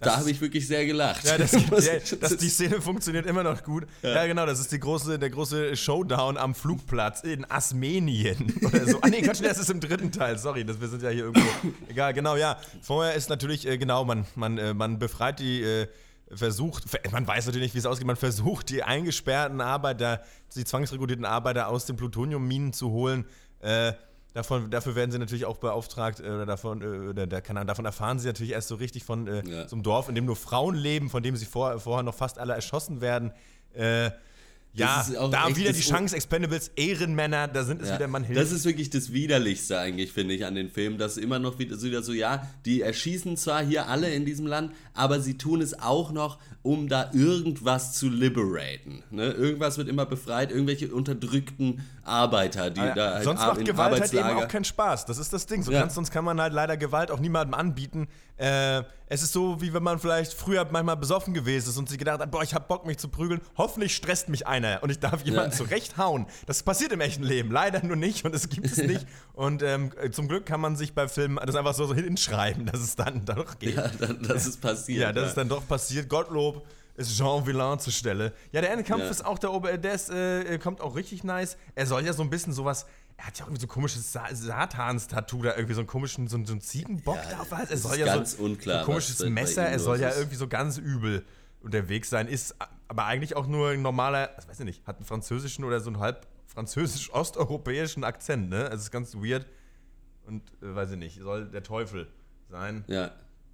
da habe ich wirklich sehr gelacht. Ja, das, <laughs> ja, das, die Szene funktioniert immer noch gut. Ja. genau, das ist die große, der große Showdown am Flugplatz in Asmenien oder so. Ah nee, Quatsch, das ist im dritten Teil, sorry, das, wir sind ja hier irgendwo. Egal, genau, ja. Vorher ist natürlich, äh, genau, man, man, äh, man befreit die, äh, versucht, ver- man weiß natürlich nicht, wie es ausgeht, man versucht, die eingesperrten Arbeiter, die zwangsrekrutierten Arbeiter aus den Plutoniumminen zu holen. Äh, Davon, dafür werden sie natürlich auch beauftragt, äh, oder davon, äh, oder da kann, davon erfahren sie natürlich erst so richtig von äh, Ja. so einem Dorf, in dem nur Frauen leben, von dem sie vor, vorher noch fast alle erschossen werden. Äh, ja, da wieder die Chance, Expendables, Ehrenmänner, da sind es Ja, wieder, man hilft. das ist wirklich das Widerlichste eigentlich, finde ich, an den Filmen, dass immer noch wieder, so wieder so, ja, die erschießen zwar hier alle in diesem Land, aber sie tun es auch noch, um da irgendwas zu liberaten. Ne? Irgendwas wird immer befreit, irgendwelche unterdrückten Arbeiter, die Ah ja, da halt Sonst macht Gewalt halt eben auch keinen Spaß. Das ist das Ding. So Ja. kannst, sonst kann man halt leider Gewalt auch niemandem anbieten. Äh, es ist so, wie wenn man vielleicht früher manchmal besoffen gewesen ist und sich gedacht hat, boah, ich hab Bock, mich zu prügeln. Hoffentlich stresst mich einer und ich darf jemanden Ja. zurechthauen. Das passiert im echten Leben. Leider nur nicht und es gibt es nicht. Und ähm, zum Glück kann man sich bei Filmen das einfach so, so hinschreiben, dass es dann doch geht. Ja, dann, das ist passiert. Ja, das ist dann doch passiert. Gottlob ist Jean Villain zur Stelle. Ja, der Endkampf Ja. ist auch der Ober, der ist, äh, kommt auch richtig nice. Er soll ja so ein bisschen sowas. Er hat ja auch irgendwie so ein komisches Sa Satans-Tattoo da, irgendwie so einen komischen, so, einen- so einen Ziegenbock Ja, da auf. Er soll ja ganz so, unklar, so ein komisches Messer. Er soll ja irgendwie so ganz übel unterwegs sein. Ist aber eigentlich auch nur ein normaler, ich weiß ich nicht, hat einen französischen oder so einen halb französisch-osteuropäischen <laughs> Akzent, ne? Also ist ganz weird. Und äh, weiß ich nicht, soll der Teufel sein, Ja.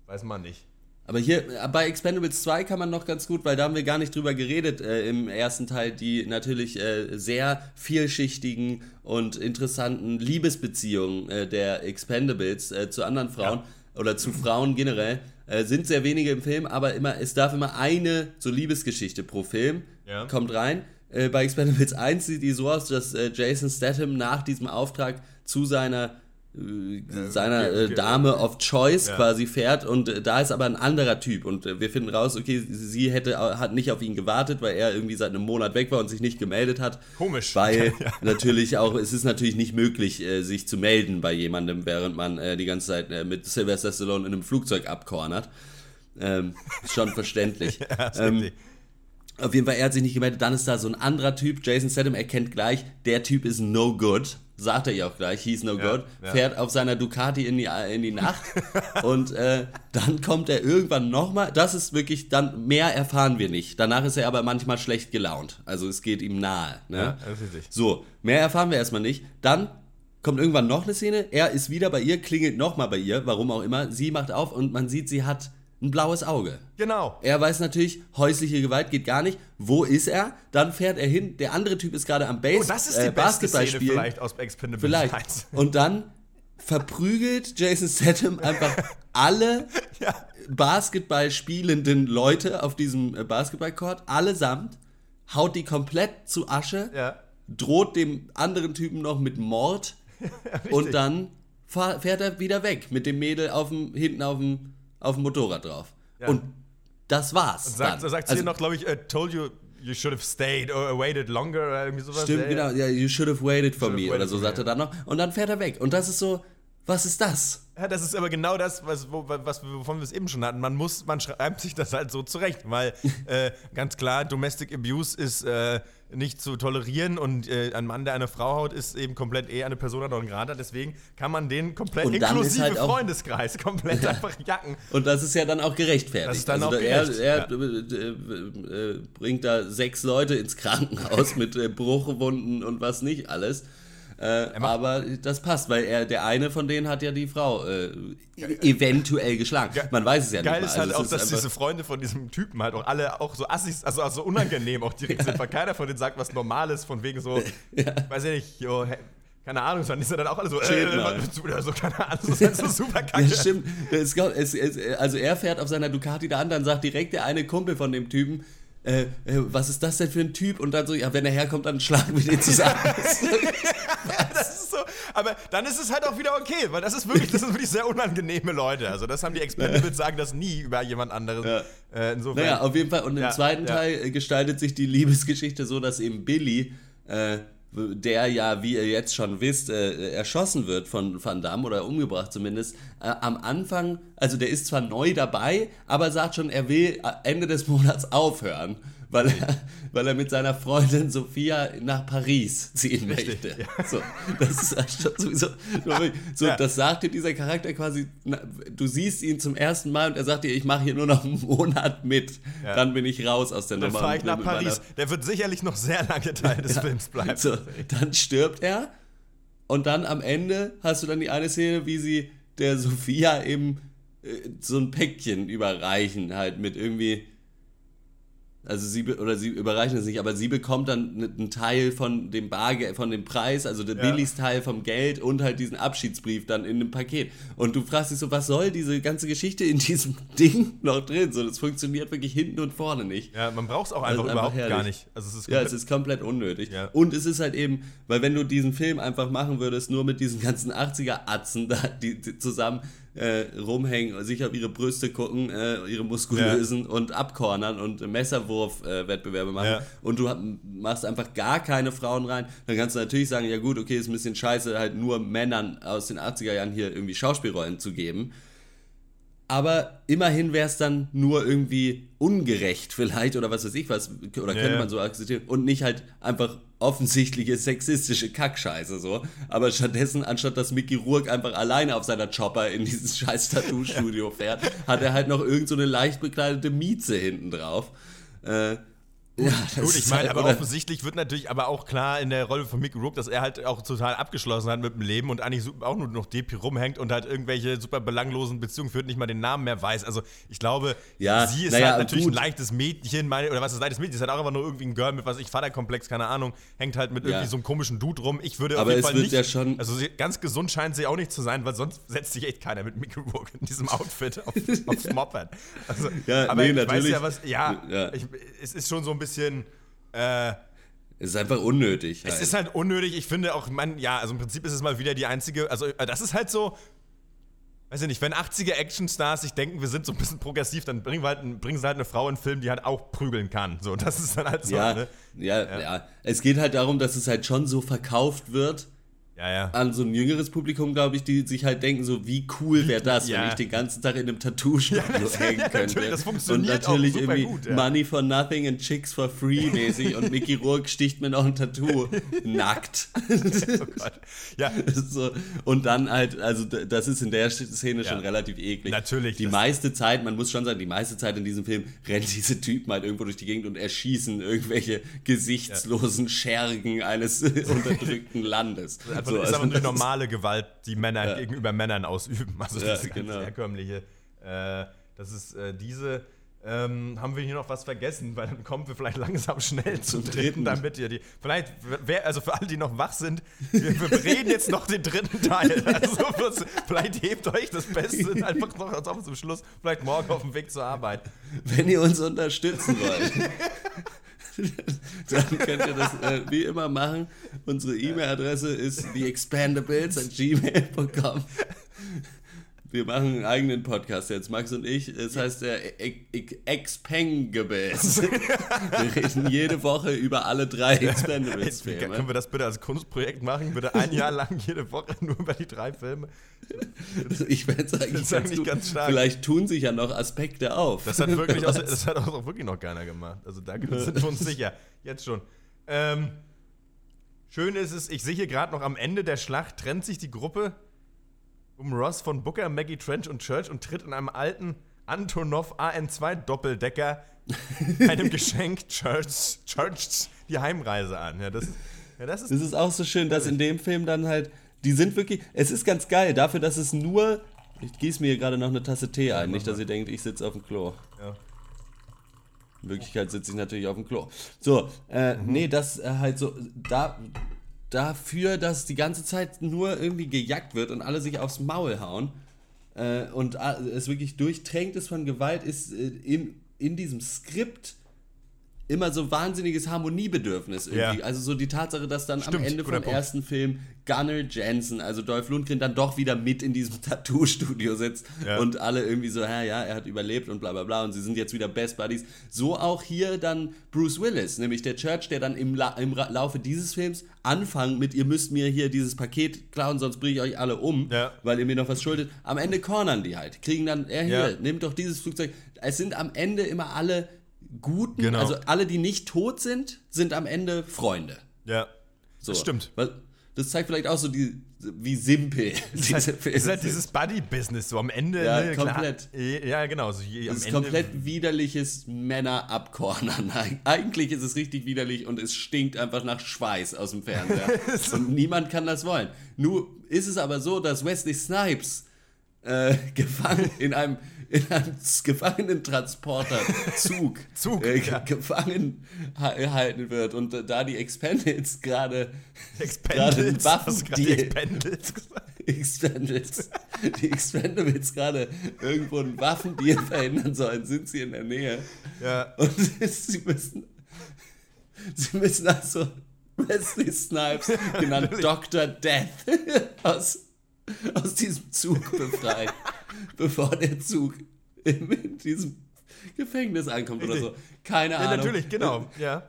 weiß man nicht. Aber hier äh, bei Expendables 2 kann man noch ganz gut, weil da haben wir gar nicht drüber geredet äh, im ersten Teil, die natürlich äh, sehr vielschichtigen und interessanten Liebesbeziehungen äh, der Expendables äh, zu anderen Frauen oder zu Frauen generell äh, sind sehr wenige im Film, aber immer es darf immer eine so Liebesgeschichte pro Film Ja. kommt rein. Äh, bei Expendables 1 sieht die so aus, dass äh, Jason Statham nach diesem Auftrag zu seiner seiner okay, äh. Dame of Choice Ja. quasi fährt und äh, da ist aber ein anderer Typ und äh, wir finden raus, okay, sie hätte äh, hat nicht auf ihn gewartet, weil er irgendwie seit einem Monat weg war und sich nicht gemeldet hat. Komisch. Weil <laughs> Ja. natürlich auch, es ist natürlich nicht möglich, äh, sich zu melden bei jemandem, während man äh, die ganze Zeit äh, mit Sylvester Stallone in einem Flugzeug abkornert. Ähm, ist schon verständlich. <laughs> Ja, ähm, auf jeden Fall, er hat sich nicht gemeldet. Dann ist da so ein anderer Typ, Jason Statham, erkennt gleich, der Typ ist no good. Sagt er ja auch gleich, he's no Ja, good. ja. Fährt auf seiner Ducati in die, in die Nacht. und äh, dann kommt er irgendwann nochmal. Das ist wirklich, dann mehr erfahren wir nicht. Danach ist er aber manchmal schlecht gelaunt. Also es geht ihm nahe. Ne? Ja, das ist richtig. So, mehr erfahren wir erstmal nicht. Dann kommt irgendwann noch eine Szene. Er ist wieder bei ihr, klingelt nochmal bei ihr, warum auch immer. Sie macht auf und man sieht, sie hat ein blaues Auge. Genau. Er weiß natürlich, häusliche Gewalt geht gar nicht. Wo ist er? Dann fährt er hin. Der andere Typ ist gerade am Base, Oh, das ist die äh, beste Szene spielen. vielleicht aus Expendables Vielleicht. 1. <laughs> Und dann verprügelt Jason Statham einfach <laughs> alle Ja. Basketball spielenden Leute auf diesem äh, Basketballcourt, allesamt, haut die komplett zu Asche, Ja. droht dem anderen Typen noch mit Mord <laughs> und dann fährt er wieder weg mit dem Mädel auf dem, hinten auf dem, auf dem Motorrad drauf. Ja. Und das war's. Sagt, dann. sagt sie Also- noch, glaube ich, uh, told you you should have stayed or waited longer oder irgendwie sowas. Stimmt, Ja, genau. Ja, you should have waited for Should me waited oder so sagt er dann noch. Und dann fährt er weg. Und das ist so, was ist das? Ja, das ist aber genau das, was, wo, was, wovon wir es eben schon hatten. Man muss, man schreibt sich das halt so zurecht, weil <laughs> äh, ganz klar, Domestic Abuse ist äh, nicht zu tolerieren und äh, ein Mann, der eine Frau haut, ist eben komplett eher eine Persona non grata. Deswegen kann man den komplett, Und inklusive halt auch- Freundeskreis, <laughs> komplett einfach jacken. Und das ist ja dann auch gerechtfertigt. Das ist dann also auch er, gerecht, er äh, äh, bringt da sechs Leute ins Krankenhaus mit äh, Bruchwunden und was nicht alles. Äh, aber das passt, weil er, der eine von denen hat ja die Frau äh, eventuell geschlagen. Man weiß es ja Geil nicht. ist mal. halt Also auch, ist dass diese Freunde von diesem Typen halt auch alle auch so assis, also, also unangenehm auch direkt <laughs> sind, weil keiner von denen sagt was Normales, von wegen so, <laughs> weiß ich nicht, jo, hä, keine Ahnung, dann ist er dann auch alle so, äh, mal. <laughs> so, keine Ahnung, das ist so super kacke. Ja, stimmt. Es, es, also er fährt auf seiner Ducati da an, dann sagt direkt der eine Kumpel von dem Typen, äh, äh, was ist das denn für ein Typ? Und dann so, ja, wenn er herkommt, dann schlagen wir den zusammen. <laughs> Das ist so, aber dann ist es halt auch wieder okay, weil das ist wirklich, das sind wirklich sehr unangenehme Leute. Also das haben die Expendables sagen das nie über jemand anderes. Ja. Äh, insofern. naja, auf jeden Fall. Und im Ja, zweiten ja. Teil gestaltet sich die Liebesgeschichte so, dass eben Billy, äh, der ja, wie ihr jetzt schon wisst, äh, erschossen wird von Van Damme oder umgebracht zumindest, äh, am Anfang, also der ist zwar neu dabei, aber sagt schon, er will äh, Ende des Monats aufhören. Weil er, weil er mit seiner Freundin Sophia nach Paris ziehen möchte. So, das ist sowieso. So, Ja. Das sagt dir dieser Charakter quasi. Du siehst ihn zum ersten Mal und er sagt dir, ich mache hier nur noch einen Monat mit. Ja. Dann bin ich raus aus der dann Nummer. fahre ich und nach Paris. Der wird sicherlich noch sehr lange Teil des Films bleiben. So, dann stirbt er und dann am Ende hast du dann die eine Szene, wie sie der Sophia eben äh, so ein Päckchen überreichen, halt mit irgendwie. Also sie oder sie überreichen es nicht, aber sie bekommt dann ne- einen Teil von dem Bargeld, von dem Preis, also der Ja. Billys Teil vom Geld und halt diesen Abschiedsbrief dann in einem Paket. Und du fragst dich so, was soll diese ganze Geschichte in diesem <laughs> Ding noch drin? So, das funktioniert wirklich hinten und vorne nicht. Ja, man braucht es auch Das einfach einfach überhaupt gar herrlich. nicht. Also es ist Ja, es ist komplett unnötig. Ja. Und es ist halt eben, weil wenn du diesen Film einfach machen würdest, nur mit diesen ganzen 80er-Atzen da, die, die zusammen äh, rumhängen, sich auf ihre Brüste gucken, äh, ihre muskulösen und abkornern und Messerwurf-Wettbewerbe machen Ja. und du machst einfach gar keine Frauen rein, dann kannst du natürlich sagen, ja gut, okay, ist ein bisschen scheiße, halt nur Männern aus den 80er Jahren hier irgendwie Schauspielrollen zu geben. Aber immerhin wäre es dann nur irgendwie ungerecht vielleicht oder was weiß ich was, oder Ja, könnte ja. man so akzeptieren und nicht halt einfach offensichtliche sexistische Kackscheiße so. Aber stattdessen, anstatt dass Mickey Rourke einfach alleine auf seiner Chopper in dieses <laughs> scheiß Tattoo-Studio fährt, hat er halt noch irgend so eine leicht bekleidete Mieze hinten drauf. Äh, ja, Gut, ich meine, halt- aber offensichtlich wird natürlich aber auch klar in der Rolle von Mickey Rourke, dass er halt auch total abgeschlossen hat mit dem Leben und eigentlich auch nur noch Depi rumhängt und halt irgendwelche super belanglosen Beziehungen führt, nicht mal den Namen mehr weiß. Also ich glaube, Ja, sie ist naja, halt natürlich gut. ein leichtes Mädchen, meine, oder was ist leichtes Mädchen? Sie ist halt auch einfach nur irgendwie ein Girl mit, was ich, Vaterkomplex, keine Ahnung, hängt halt mit Ja. irgendwie so einem komischen Dude rum. Ich würde Aber auf jeden es Fall wird nicht, ja schon- also sie, ganz gesund scheint sie auch nicht zu sein, weil sonst setzt sich echt keiner mit Mickey Rourke in diesem Outfit auf, <laughs> aufs Moped. Also, Ja, aber nee, ich weiß natürlich. ja, was, ja, Ja. Ich, es ist schon so ein bisschen, äh, es ist einfach unnötig. es ist halt unnötig. Ich finde auch, man, ja, also im Prinzip ist es mal wieder die einzige, also äh, das ist halt so, weiß ich nicht, wenn 80er Actionstars sich denken, wir sind so ein bisschen progressiv, dann bringen, wir halt, bringen sie halt eine Frau in einen Film, die halt auch prügeln kann. So, das ist dann halt so, ja, ne? ja, ja, Es geht halt darum, dass es halt schon so verkauft wird Ja, ja. an so ein jüngeres Publikum, glaube ich, die sich halt denken, so wie cool wäre das, ja. wenn ich den ganzen Tag in einem Tattoo-Studio <laughs> hängen könnte. das funktioniert und natürlich auch super irgendwie gut, ja. Money for nothing and Chicks for free <laughs> mäßig und Mickey Rourke sticht mir noch ein Tattoo <laughs> nackt. Oh Gott. Ja, so, und dann halt, also das ist in der Szene Ja. schon relativ eklig. Natürlich, Die meiste Zeit, man muss schon sagen, die meiste Zeit in diesem Film rennen diese Typen halt irgendwo durch die Gegend und erschießen irgendwelche gesichtslosen Schergen eines unterdrückten Landes. also So, ist also aber die normale Gewalt, die Männer gegenüber Männern ausüben. Also Ja, das ist ganz genau. herkömmliche. Äh, das ist äh, diese. Ähm, haben wir hier noch was vergessen? Weil dann kommen wir vielleicht langsam schnell zum dritten, dritten. damit ihr die. Vielleicht, wer, also für alle, die noch wach sind, wir, wir reden jetzt noch den dritten Teil. <laughs> Also was, vielleicht hebt euch das Beste einfach noch als zum Schluss, vielleicht morgen auf dem Weg zur Arbeit. Wenn ihr uns unterstützen wollt, <laughs> <laughs> dann könnt ihr das äh, wie immer machen. Unsere E-Mail-Adresse ist theexpandables.gmail.com. Wir machen einen eigenen Podcast jetzt, Max und ich. Es heißt der E- E- Expendables. <laughs> Wir reden jede Woche über alle drei Können Expendables-Filme. wir das bitte als Kunstprojekt machen? Bitte ein Jahr lang jede Woche nur über die drei Filme? Ich fände es eigentlich, eigentlich ganz stark. Vielleicht tun sich ja noch Aspekte auf. Das hat wirklich, <laughs> auch, das hat auch wirklich noch keiner gemacht. Also da sind wir uns sicher. Jetzt schon. Ähm, schön ist es, ich sehe hier gerade noch am Ende der Schlacht trennt sich die Gruppe um Ross von Booker, Maggie Trench und Church und tritt in einem alten Antonov AN2 Doppeldecker <laughs> einem Geschenk Church, Church die Heimreise an. Ja, das, Ja, das ist, Das ist auch so schön, dass in dem Film dann halt, die sind wirklich, es ist ganz geil, dafür, dass es nur, ich gieße mir hier gerade noch eine Tasse Tee ein, nicht, dass ihr denkt, ich sitze auf dem Klo. ja. In Wirklichkeit sitze ich natürlich auf dem Klo. So, äh, nee, das äh, halt so, da, dafür, dass die ganze Zeit nur irgendwie gejagt wird und alle sich aufs Maul hauen äh, und äh, es wirklich durchtränkt ist von Gewalt, ist äh, in, in diesem Skript immer so wahnsinniges Harmoniebedürfnis irgendwie. Ja. Also so die Tatsache, dass dann Stimmt, am Ende vom Punkt. ersten Film Gunnar Jensen, also Dolph Lundgren, dann doch wieder mit in diesem <laughs> Tattoo-Studio sitzt Ja. und alle irgendwie so, ja, ja, er hat überlebt und bla bla bla und sie sind jetzt wieder Best Buddies. So auch hier dann Bruce Willis, nämlich der Church, der dann im, La im Ra Laufe dieses Films anfangen mit, ihr müsst mir hier dieses Paket klauen, sonst bringe ich euch alle um, Ja. weil ihr mir noch was schuldet. Am Ende cornern die halt, kriegen dann, er hier, nimmt doch dieses Flugzeug. Es sind am Ende immer alle Guten, Genau. also alle, die nicht tot sind, sind am Ende Freunde. ja. So. Das stimmt. Das zeigt vielleicht auch so die, wie simpel diese <laughs> Das halt, das ist halt dieses Buddy-Business, so am Ende. Ja, ne, komplett. Klar, ja, genau. So je, Das ist Ende, komplett widerliches Männer abkornern. <laughs> Eig- Eigentlich ist es richtig widerlich und es stinkt einfach nach Schweiß aus dem Fernseher. <laughs> und niemand kann das wollen. Nur ist es aber so, dass Wesley Snipes äh, gefangen in einem, in einem <laughs> Gefangenentransporterzug <laughs> Zug, äh, ja. gefangen ha- gehalten wird und äh, da die Expendables gerade gerade Expendables. gerade die Waffendeal Expendables? Expendables, die Expendables <laughs> gerade irgendwo einen Waffendeal verhindern sollen, sind sie in der Nähe. Ja. Und sie müssen, sie müssen also Wesley Snipes, genannt Dr. Death, aus, <laughs> aus diesem Zug befreien, <laughs> bevor der Zug in, diesem Gefängnis ankommt oder so. Keine Ja, Ahnung. natürlich, genau. Ja.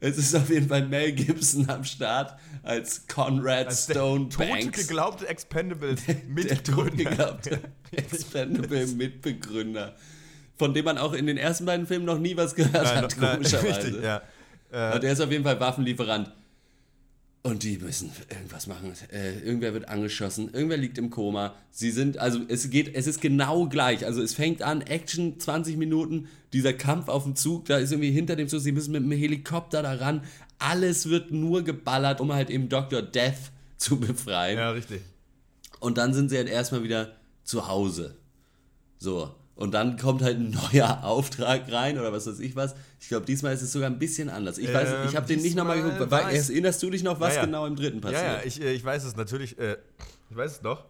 Es ist auf jeden Fall Mel Gibson am Start als Conrad Als der Stone tot Banks. geglaubte Expendables <laughs> der Mitgründer. geglaubte Expendable Mitbegründer, von dem man auch in den ersten beiden Filmen noch nie was gehört Nein, hat, nein, komischerweise. richtig, ja. Aber der ist auf jeden Fall Waffenlieferant. Und die müssen irgendwas machen. Äh, irgendwer wird angeschossen, irgendwer liegt im Koma. Sie sind, also es geht, es ist genau gleich. Also es fängt an, Action, 20 Minuten, dieser Kampf auf dem Zug, da ist irgendwie hinter dem Zug, sie müssen mit dem Helikopter da ran. Alles wird nur geballert, um halt eben Dr. Death <laughs> zu befreien. Ja, richtig. Und dann sind sie halt erstmal wieder zu Hause. So. Und dann kommt halt ein <laughs> neuer Auftrag rein oder was weiß ich was. Ich glaube, diesmal ist es sogar ein bisschen anders. Ich weiß, Ähm, ich habe den nicht nochmal geguckt. es- erinnerst du dich noch, was Ja, ja. genau im dritten passiert? Ja, ja, ich, äh, ich weiß es natürlich. Äh, ich weiß es doch.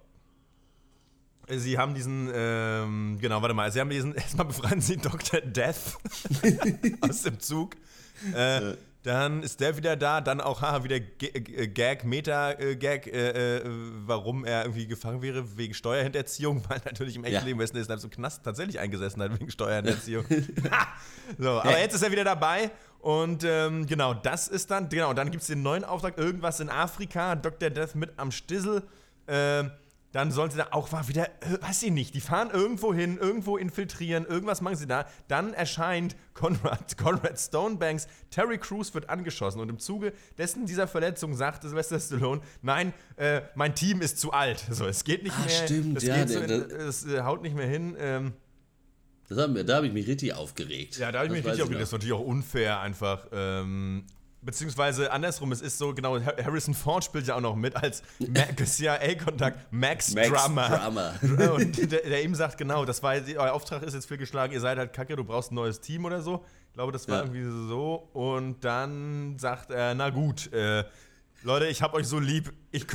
Äh, Sie haben diesen, ähm, genau, warte mal, Sie haben diesen, <laughs> erstmal befreien Sie Dr. Death <laughs> aus dem Zug. Äh, dann ist der wieder da, dann auch haha, wieder G äh, Gag, Meta-Gag, äh, äh, warum er irgendwie gefangen wäre wegen Steuerhinterziehung, <laughs> weil natürlich im echten Ja. Leben Wesley Snipes im Knast tatsächlich eingesessen hat wegen Steuerhinterziehung. <laughs> Ha! so, aber jetzt ist er wieder dabei und ähm, genau, das ist dann, genau, dann gibt es den neuen Auftrag, irgendwas in Afrika, Dr. Death mit am Stissel. Ähm, dann sollen sie da auch mal wieder, äh, weiß ich nicht, die fahren irgendwo hin, irgendwo infiltrieren, irgendwas machen sie da. Dann erscheint Conrad, Conrad <laughs> Stonebanks, Terry Crews wird angeschossen und im Zuge dessen dieser Verletzung sagte Sylvester Stallone, nein, äh, mein Team ist zu alt. So, es geht nicht Ah, mehr. stimmt, es ja, geht so in, es äh, haut nicht mehr hin. Ähm, Das haben da habe ich mich richtig aufgeregt. ja, da habe ich Das mich richtig aufgeregt. Das ist natürlich auch unfair einfach. Ähm, beziehungsweise andersrum, es ist so, genau, Har- Harrison Ford spielt ja auch noch mit als <laughs> CIA-Kontakt Max, Max Drummer. Drummer. <laughs> Und der, der ihm sagt, genau, das war, euer Auftrag ist jetzt fehlgeschlagen, ihr seid halt kacke, du brauchst ein neues Team oder so. Ich glaube, das war Ja. irgendwie so. Und dann sagt er, na gut, äh, Leute, ich hab euch so lieb, ich,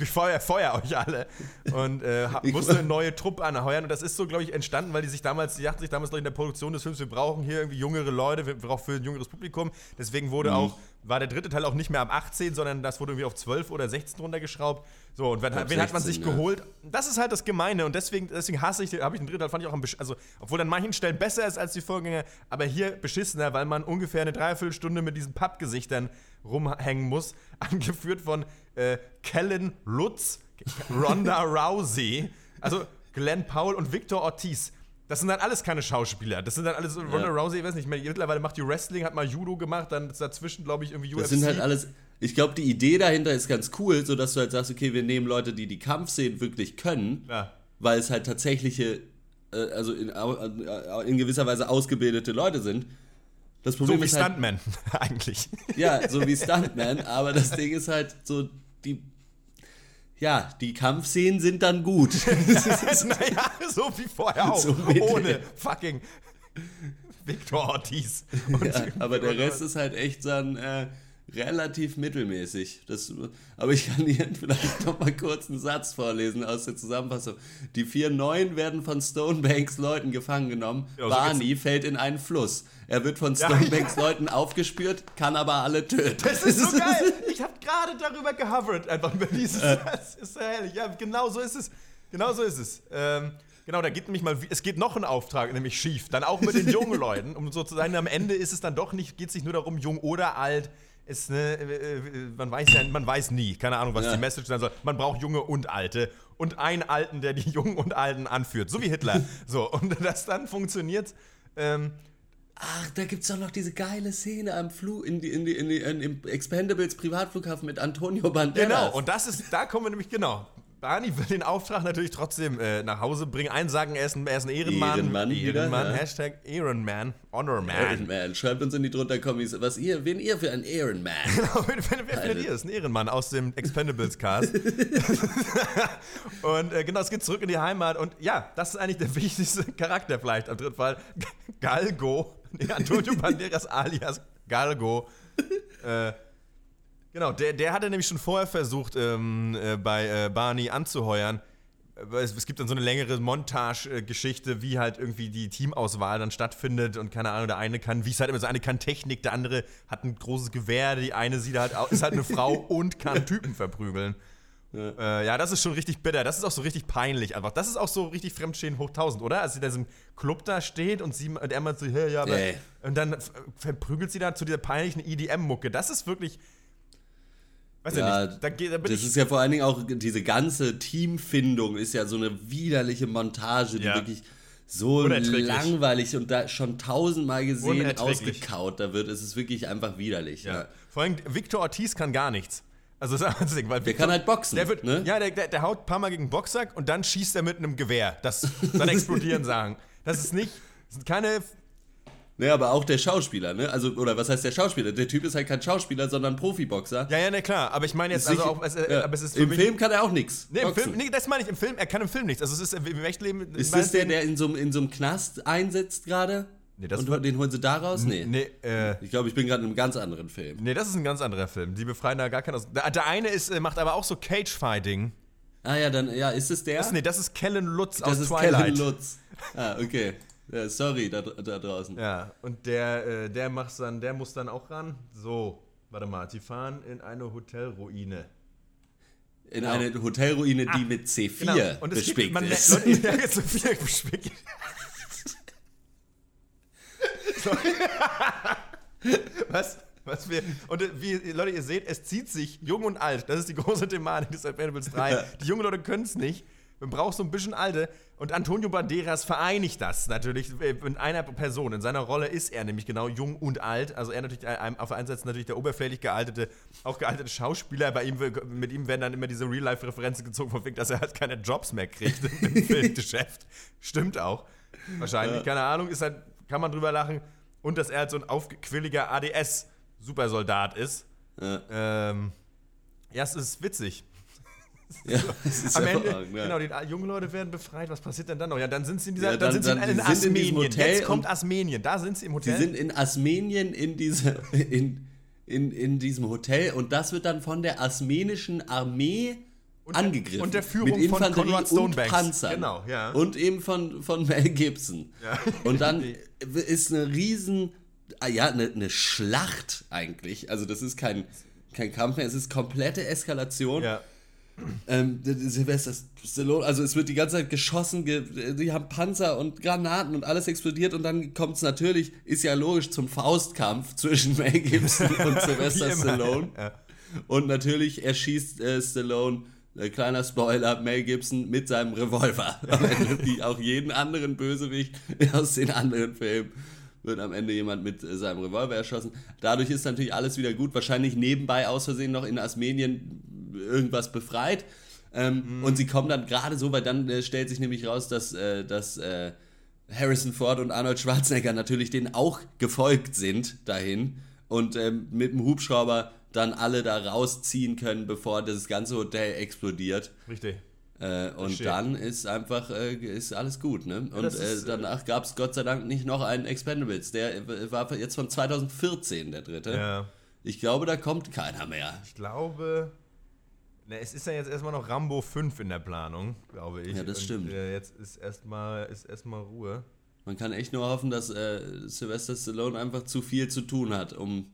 ich feuer, feuer euch alle. Und äh, hab, musste <laughs> eine neue Truppe anheuern. Und das ist so, glaube ich, entstanden, weil die sich damals, die dachten sich damals noch in der Produktion des Films, wir brauchen hier irgendwie jüngere Leute, wir brauchen für ein jüngeres Publikum. Deswegen wurde auch, war der dritte Teil auch nicht mehr ab 18, sondern das wurde irgendwie auf 12 oder 16 runtergeschraubt. So, und wen, wen hat man 16, sich ja. geholt? Das ist halt das Gemeine und deswegen, deswegen hasse ich, habe ich den dritten Teil, fand ich auch am also, obwohl an manchen Stellen besser ist als die Vorgänger, aber hier beschissener, weil man ungefähr eine Dreiviertelstunde mit diesen Pappgesichtern rumhängen muss, <laughs> angeführt von äh, Kellen Lutz, Ronda <laughs> Rousey, also Glenn Powell und Victor Ortiz. Das sind dann alles keine Schauspieler. Das sind dann alles, Ronda Rousey, ich weiß nicht mehr, mittlerweile macht die Wrestling, hat mal Judo gemacht, dann ist dazwischen, glaube ich, irgendwie UFC. Das sind halt alles. Ich glaube, die Idee dahinter ist ganz cool, so dass du halt sagst, okay, wir nehmen Leute, die die Kampfszenen wirklich können, Ja. weil es halt tatsächliche, äh, also in, au- äh, in gewisser Weise ausgebildete Leute sind. Das Problem so wie ist halt, Stuntman <laughs> eigentlich. Ja, so wie <laughs> Stuntman, aber das Ding ist halt so, die, ja, die Kampfszenen sind dann gut. <laughs> naja, so wie vorher auch. So ohne fucking Victor Ortiz. <laughs> Ja, aber der Rest ist halt echt dann äh, relativ mittelmäßig. Das, aber ich kann hier <laughs> vielleicht noch mal kurz einen Satz vorlesen aus der Zusammenfassung. Die vier Neuen werden von Stonebanks Leuten gefangen genommen. Ja, so Barney fällt in einen Fluss. Er wird von Ja, Stonebanks Leuten aufgespürt, kann aber alle töten. Das ist so <laughs> geil. Ich habe gerade darüber gehovert, einfach über dieses. Das ist so herrlich. Ja, genau so ist es. Genau so ist es. Ähm, genau, da geht nämlich mal, es geht noch ein Auftrag, nämlich schief. Dann auch mit den <laughs> jungen Leuten, um so zu sein. Am Ende ist es dann doch nicht, geht es nicht nur darum, jung oder alt. Ist ne, äh, äh, man weiß ja, man weiß nie, keine Ahnung, was Ja. die Message sein soll. Man braucht Junge und Alte und einen Alten, der die <laughs> Jungen und Alten anführt, so wie Hitler. So und das dann funktioniert. Ähm, Ach, da gibt's doch noch diese geile Szene am Flug in die, in die, in die, in, im Expendables Privatflughafen mit Antonio Banderas. Genau, und das ist, da kommen wir nämlich, genau. Barney will den Auftrag natürlich trotzdem äh, nach Hause bringen. Einen sagen, er ist ein, er ist ein Ehrenmann. Ehrenmann wieder, Ehrenmann, ja. Hashtag Ehrenman, Honorman. Iron Man. Schreibt uns in die drunter Kommis, was ihr, wen ihr für ein Iron Man. wer wer findet ihr? Das ist ein Ehrenmann aus dem Expendables Cast. <laughs> und äh, genau, es geht zurück in die Heimat. Und ja, das ist eigentlich der <laughs> wichtigste Charakter vielleicht am dritten Fall. Galgo. <laughs> Nee, Antonio Banderas alias Galgo. Äh, Genau, der, der hatte nämlich schon vorher versucht, ähm, äh, bei äh, Barney anzuheuern. Äh, Es, es gibt dann so eine längere Montage-Geschichte, wie halt irgendwie die Teamauswahl dann stattfindet und keine Ahnung, der eine kann, wie es halt immer so, eine kann Technik, der andere hat ein großes Gewehr, die eine sieht halt ist halt eine Frau <laughs> und kann Typen verprügeln. Ja. Äh, ja, das ist schon richtig bitter. Das ist auch so richtig peinlich einfach. Das ist auch so richtig Fremdschäden hoch 1000, oder? Als sie da in diesem Club da steht und sie und er meint so, hey, ja, aber. Nee. Und dann verprügelt sie da zu dieser peinlichen EDM-Mucke. Das ist wirklich. Weiß ja, Ja, nicht. Da, da Das ist ja vor allen Dingen auch, diese ganze Teamfindung ist ja so eine widerliche Montage, die Ja. wirklich so langweilig und da schon tausendmal gesehen ausgekaut da wird. Es ist wirklich einfach widerlich. ja. Ja. Vor allem, Victor Ortiz kann gar nichts. Also, das ist das Ding, weil Der kann halt boxen. Der wird, ne? Ja, der, der, der haut ein paar Mal gegen den Boxsack und dann schießt er mit einem Gewehr. Das dann explodieren sagen. Das ist nicht. Das sind keine. Ne, aber auch der Schauspieler, ne? Also, oder was heißt der Schauspieler? Der Typ ist halt kein Schauspieler, sondern Profiboxer. Ja, ja, ne, klar. Aber ich meine jetzt, also auch. Es, äh, ja. aber es ist Im Film kann er auch nichts. Nee, im Film, nee, das meine ich im Film. Er kann im Film nichts. Also, es ist im echten Leben. Ist das der, der in so, in so einem Knast einsetzt gerade? Nee, das Und den holen sie da raus? Nee. Nee, äh. Ich glaube, ich bin gerade in einem ganz anderen Film. Nee, das ist ein ganz anderer Film. Die befreien da gar keinen aus. Der, der eine ist, äh, macht aber auch so Cage-Fighting. Ah ja, dann, ja, ist es der? Das, nee, das ist Kellen Lutz das aus ist Twilight. Kevin Lutz. Ah, okay. Ja, sorry, da, da draußen. Ja, und der, äh, der macht's dann, der muss dann auch ran. So, warte mal, die fahren in eine Hotelruine. In eine Hotelruine, die mit C4 Genau. Und es bespickt gibt, man, ist. Leute, ja, jetzt so viel <laughs> bespickt. <laughs> Was? Was wir, und äh, wie, Leute, ihr seht, es zieht sich jung und alt. Das ist die große Thematik des Expendables 3. Ja. Die jungen Leute können es nicht. Man braucht so ein bisschen Alte. Und Antonio Banderas vereinigt das natürlich äh, in einer Person. In seiner Rolle ist er nämlich genau jung und alt. Also er natürlich äh, auf der einen Seite natürlich der oberflächlich gealtete, auch gealtete Schauspieler. Bei ihm, mit ihm werden dann immer diese Real-Life-Referenzen gezogen von wegen, dass er halt keine Jobs mehr kriegt im <laughs> Filmgeschäft. Stimmt auch. Wahrscheinlich, keine Ahnung, ist halt, kann man drüber lachen. Und dass er halt so ein aufquilliger ADS-Supersoldat ist. Ja. Ähm, ja, es ist witzig. Ja, <laughs> das ist Am ja Ende, ja. genau, die jungen Leute werden befreit. Was passiert denn dann noch? Ja, dann sind sie in dieser, Ja, dann, dann- sind sie dann- in, die in in. Hotel Jetzt kommt Asmenien. Da sind sie im Die Hotel. sind in Asmenien in, diese, in, in, in diesem Hotel und das wird dann von der asmenischen Armee Und der- angegriffen. und der Führung mit von Conrad Stonebanks. Und Panzern. Genau, ja. Und eben von, von Mel Gibson. Und dann <laughs> ist eine riesen, ah ja, eine, eine Schlacht eigentlich. Also das ist kein, kein Kampf mehr, es ist komplette Eskalation. ja. Ähm, Sylvester Stallone, also es wird die ganze Zeit geschossen, ge die haben Panzer und Granaten und alles explodiert und dann kommt es natürlich, ist ja logisch, zum Faustkampf zwischen <laughs> Mel Gibson und <laughs> Sylvester. Stallone. Ja. Und natürlich erschießt äh, Stallone, äh, kleiner Spoiler, Mel Gibson mit seinem Revolver. <laughs> Am Ende, wie auch jeden anderen Bösewicht aus den anderen Filmen, wird am Ende jemand mit äh, seinem Revolver erschossen. Dadurch ist natürlich alles wieder gut. Wahrscheinlich nebenbei aus Versehen noch in Asmenien irgendwas befreit. Ähm, Und sie kommen dann gerade so, weil dann äh, stellt sich nämlich raus, dass, äh, dass äh, Harrison Ford und Arnold Schwarzenegger natürlich denen auch gefolgt sind dahin und ähm, mit dem Hubschrauber dann alle da rausziehen können, bevor das ganze Hotel explodiert. Richtig. Äh, und Shit. dann ist einfach äh, ist alles gut, ne? Und äh, ist, äh, danach gab es Gott sei Dank nicht noch einen Expendables. Der äh, war jetzt von 2014 der dritte. Ja. Ich glaube, da kommt keiner mehr. Ich glaube, ne, es ist ja jetzt erstmal noch Rambo 5 in der Planung, glaube ich. Ja, das Und, stimmt. Äh, jetzt ist erstmal ist erstmal Ruhe. Man kann echt nur hoffen, dass Sylvester Stallone einfach zu viel zu tun hat, um,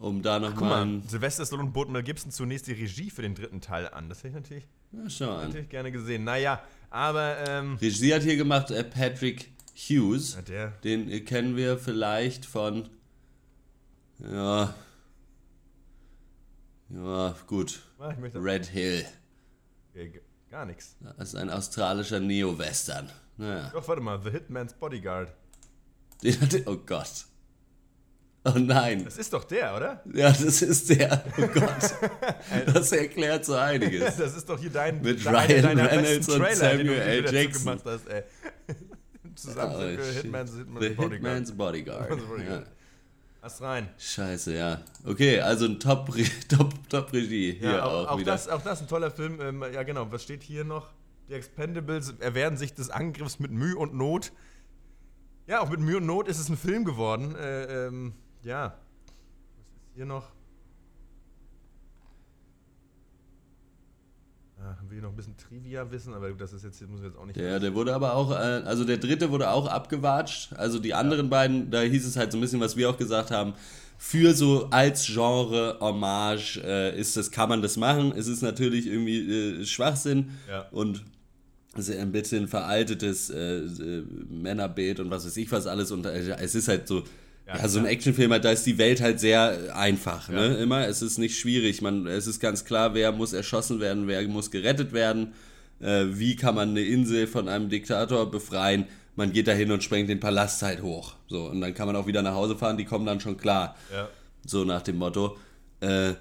um da Guck nochmal mal, ein. Sylvester Stallone bot Mel Gibson zunächst die Regie für den dritten Teil an. Das hätte ich natürlich, Ja, schau an. natürlich gerne gesehen. Naja, aber ähm, Regie hat hier gemacht äh, Patrick Hughes. ja, der, Den äh, kennen wir vielleicht von. Ja. Ja, gut. ah, Red Hill. äh, gar nichts. Das ist ein australischer Neo-Western. Naja. Doch, warte mal, The Hitman's Bodyguard. Den hat, oh Gott. Oh nein. Das ist doch der, oder? Ja, das ist der. Oh Gott. <laughs> Das erklärt so einiges. <laughs> Das ist doch hier dein Mit deiner- Ryan Reynolds und Trailer, Samuel L. Jackson. hast, ey. <laughs> Zusammen Oh. Hitman's, Hitman's The Bodyguard. Hitman's Bodyguard. Ja. Hast rein. Scheiße, ja. Okay, also ein Top, Top, Top Regie hier Ja, auch, auch, auch, wieder. das, auch das ein toller Film. Ähm, ja, genau. Was steht hier noch? Die Expendables erwehren sich des Angriffs mit Mühe und Not. Ja, auch mit Mühe und Not ist es ein Film geworden. Äh, ähm, ja. Was ist hier noch? Ja, haben wir hier noch ein bisschen Trivia wissen, aber das ist jetzt, muss ich jetzt auch nicht. Ja, der wurde aber auch, äh, also der dritte wurde auch abgewatscht. Also die anderen beiden, da hieß es halt so ein bisschen, was wir auch gesagt haben. Für so als Genre Hommage äh, ist das, kann man das machen. Es ist natürlich irgendwie äh, Schwachsinn Ja. und es ist ein bisschen veraltetes äh, äh, Männerbild und was weiß ich was alles. Und es ist halt so, ja, so ein. Actionfilm, da ist die Welt halt sehr einfach, Ja. ne? Immer. Es ist nicht schwierig. Man, es ist ganz klar, wer muss erschossen werden, wer muss gerettet werden. Äh, wie kann man eine Insel von einem Diktator befreien? Man geht dahin und sprengt den Palast halt hoch. So, und dann kann man auch wieder nach Hause fahren, die kommen dann schon klar. Ja. So nach dem Motto. Äh,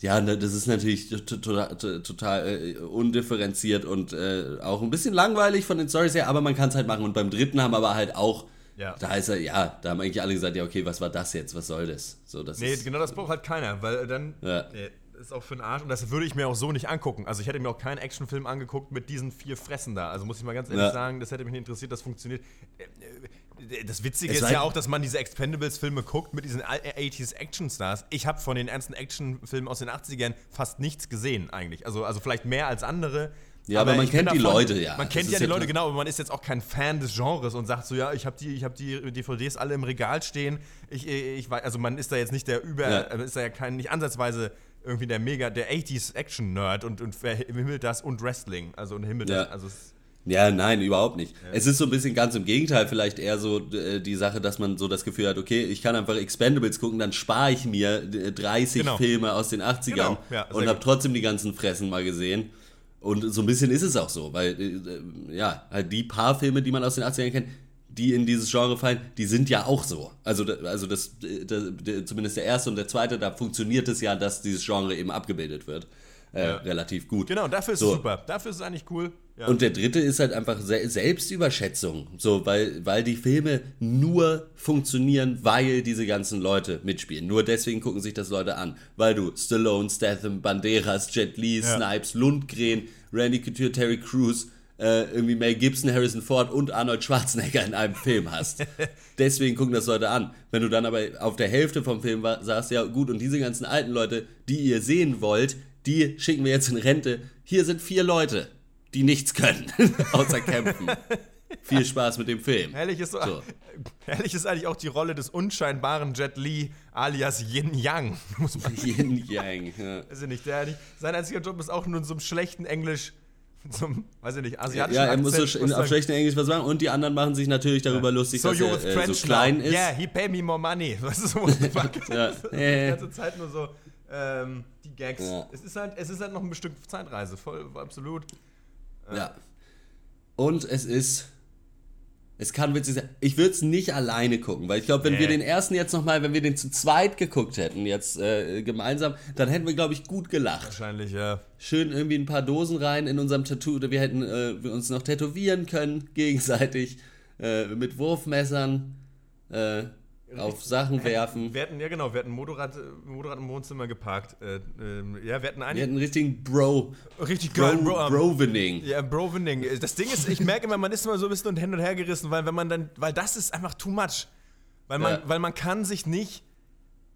ja, ne, das ist natürlich to- to- to- total äh, undifferenziert und äh, auch ein bisschen langweilig von den Stories her, aber man kann es halt machen. Und beim dritten haben aber halt auch, Ja. da ist er, ja, da haben eigentlich alle gesagt, ja, okay, was war das jetzt? Was soll das? So, das Nee, ist, genau das braucht halt keiner, weil dann. Ja. Nee, ist auch für den Arsch und das würde ich mir auch so nicht angucken. Also ich hätte mir auch keinen Actionfilm angeguckt mit diesen vier Fressen da. Also muss ich mal ganz ehrlich Ja. sagen, das hätte mich nicht interessiert, das funktioniert. Äh, äh, Das Witzige Es ist ja auch, dass man diese Expendables-Filme guckt mit diesen 80s Actionstars. Ich habe von den ernsten Actionfilmen aus den 80ern fast nichts gesehen eigentlich. Also, also vielleicht mehr als andere. Ja, aber man ich bin kennt die Leute, ja. Man kennt ja die ja Leute, klar. genau, aber man ist jetzt auch kein Fan des Genres und sagt so, ja, ich habe die, ich hab die DVDs alle im Regal stehen. Ich, ich weiß, also man ist da jetzt nicht der über, Ja. äh, ist da ja kein, nicht ansatzweise irgendwie der mega, der 80s Action-Nerd und, und himmelt das und Wrestling. Also und himmelt Ja. das. Also Ja, nein, überhaupt nicht. Es ist so ein bisschen ganz im Gegenteil, vielleicht eher so äh, die Sache, dass man so das Gefühl hat, okay, ich kann einfach Expendables gucken, dann spare ich mir äh, 30 Genau. Filme aus den 80ern Genau, ja, und habe trotzdem die ganzen Fressen mal gesehen. Und so ein bisschen ist es auch so, weil, äh, äh, ja, halt die paar Filme, die man aus den 80ern kennt, die in dieses Genre fallen, die sind ja auch so. Also, also das, äh, das, zumindest der erste und der zweite, da funktioniert es ja, dass dieses Genre eben abgebildet wird. Äh, Ja. Relativ gut. genau, dafür ist So. es super. Dafür ist es eigentlich cool. Ja. Und der dritte ist halt einfach Se Selbstüberschätzung. So, weil, weil die Filme nur funktionieren, weil diese ganzen Leute mitspielen. Nur deswegen gucken sich das Leute an. Weil du Stallone, Statham, Banderas, Jet Li, Ja. Snipes, Lundgren, Randy Couture, Terry Crews, äh, irgendwie Mel Gibson, Harrison Ford und Arnold Schwarzenegger in einem Film hast. <laughs> Deswegen gucken das Leute an. Wenn du dann aber auf der Hälfte vom Film war, sagst, ja gut, und diese ganzen alten Leute, die ihr sehen wollt, die schicken wir jetzt in Rente. Hier sind vier Leute, die nichts können, <laughs> außer kämpfen. Viel Spaß mit dem Film. Herrlich ist, so, <laughs> herrlich ist eigentlich auch die Rolle des unscheinbaren Jet Li alias Yin Yang. <laughs> Muss man Yin Yang. Ja. weiß ich nicht, der. Sein einziger Job ist auch nur in so einem schlechten Englisch, zum, weiß ich nicht, asiatischen Ja, er muss so Akzent, muss auf sagen, schlechtem Englisch was machen und die anderen machen sich natürlich darüber lustig, So, dass er äh, French so klein now. ist. Yeah, he pay me more money. <laughs> Weißt du, so? Ja. Ist die Äh. ganze Zeit nur so ähm, die Gags. Ja. Es, ist halt, es ist halt noch ein Stück Zeitreise, voll, absolut. Ja. Und es ist Es kann witzig sein. Ich würde es nicht alleine gucken, weil ich glaube, wenn Nee. wir den ersten jetzt nochmal, wenn wir den zu zweit geguckt hätten, jetzt äh, gemeinsam, dann hätten wir, glaube ich, gut gelacht. Wahrscheinlich, ja. Schön irgendwie ein paar Dosen rein in unserem Tattoo. Oder wir hätten äh, wir uns noch tätowieren können, gegenseitig, äh, mit Wurfmessern äh, auf Sachen werfen. Wir hatten, ja genau, wir hatten ein Motorrad, äh, Motorrad im Wohnzimmer geparkt. Äh, ähm, ja, wir hatten Wir einen hätten einen richtigen Bro, richtig Bro, geilen Bro, ähm, Brovening. Ja, Brovening. Das Ding ist, ich merke immer, man ist immer so ein bisschen hin und her gerissen, weil wenn man dann, weil das ist einfach too much. Weil man, Ja. weil man kann sich nicht.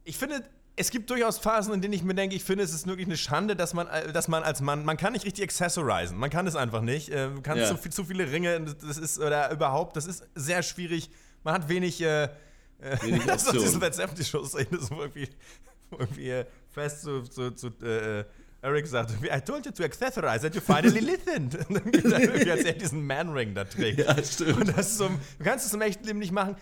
Ich finde, es gibt durchaus Phasen, in denen ich mir denke, ich finde, es ist wirklich eine Schande, dass man, äh, dass man als Mann, man kann nicht richtig accessorisen. Man kann es einfach nicht. Äh, Man kann Ja. zu, viel, zu viele Ringe, das ist, oder überhaupt, das ist sehr schwierig. Man hat wenig, äh, Wenig <laughs> das ist doch diese Optionen. Let's Empty Show Szene, so irgendwie, irgendwie fest zu, zu, zu äh, Eric sagt, I told you to accessorize and you finally listened. <laughs> Und dann geht er <laughs> irgendwie, als er diesen Man-Ring da trägt. Ja, stimmt. Und das ist so, du kannst es im echten Leben nicht machen.